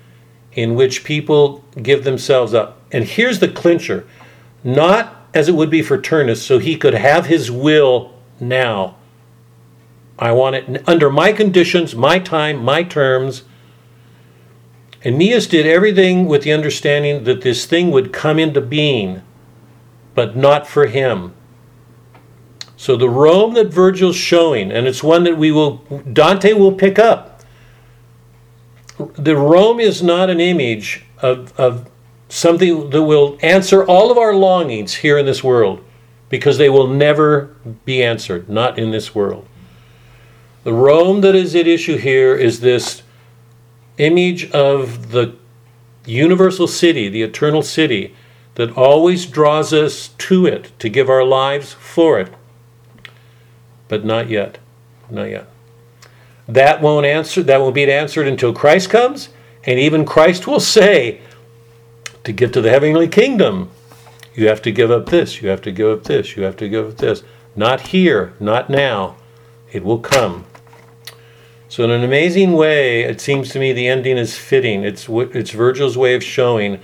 in which people give themselves up. And here's the clincher not as it would be for Turnus, so he could have his will now. I want it under my conditions, my time, my terms. Aeneas did everything with the understanding that this thing would come into being, but not for him. So the Rome that Virgil's showing, and it's one that we will Dante will pick up. The Rome is not an image of, of something that will answer all of our longings here in this world, because they will never be answered, not in this world. The Rome that is at issue here is this image of the universal city, the eternal city, that always draws us to it, to give our lives for it. But not yet. Not yet. That won't answer, that won't be answered until Christ comes, and even Christ will say, to get to the heavenly kingdom, you have to give up this, you have to give up this, you have to give up this. Not here, not now. It will come. So, in an amazing way, it seems to me the ending is fitting. It's it's Virgil's way of showing.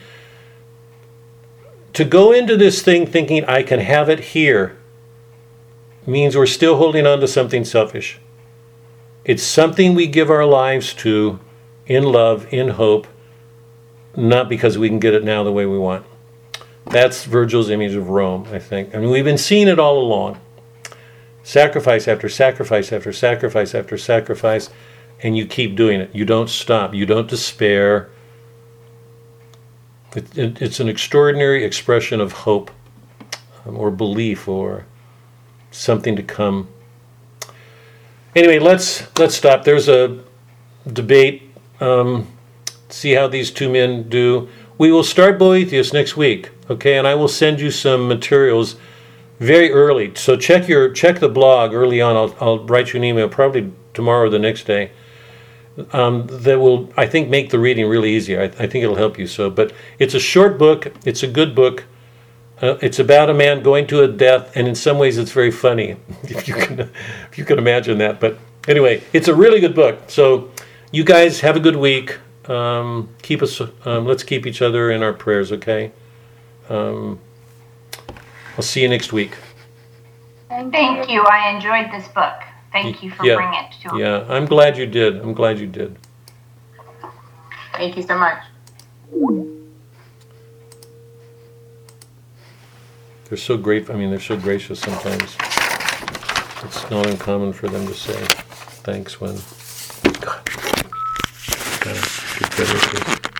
To go into this thing thinking I can have it here means we're still holding on to something selfish. It's something we give our lives to in love, in hope, not because we can get it now the way we want. That's Virgil's image of Rome, I think. I mean, we've been seeing it all along sacrifice after sacrifice after sacrifice after sacrifice, and you keep doing it. You don't stop. You don't despair. It, it, it's an extraordinary expression of hope um, or belief or something to come. Anyway, let's let's stop. There's a debate. Um, see how these two men do. We will start Boethius next week, okay? And I will send you some materials very early. So check your check the blog early on. I'll I'll write you an email probably tomorrow or the next day. Um, that will I think make the reading really easy. I, I think it'll help you. So, but it's a short book. It's a good book. Uh, it's about a man going to a death, and in some ways, it's very funny if you can if you can imagine that. But anyway, it's a really good book. So, you guys have a good week. Um, keep us. Um, let's keep each other in our prayers. Okay. Um, I'll see you next week. Thank you. I enjoyed this book. Thank you for Yeah. bringing it to us. Yeah, I'm glad you did. I'm glad you did. Thank you so much. They're so great. I mean, they're so gracious sometimes. It's not uncommon for them to say thanks when. God. Gotta get better at this.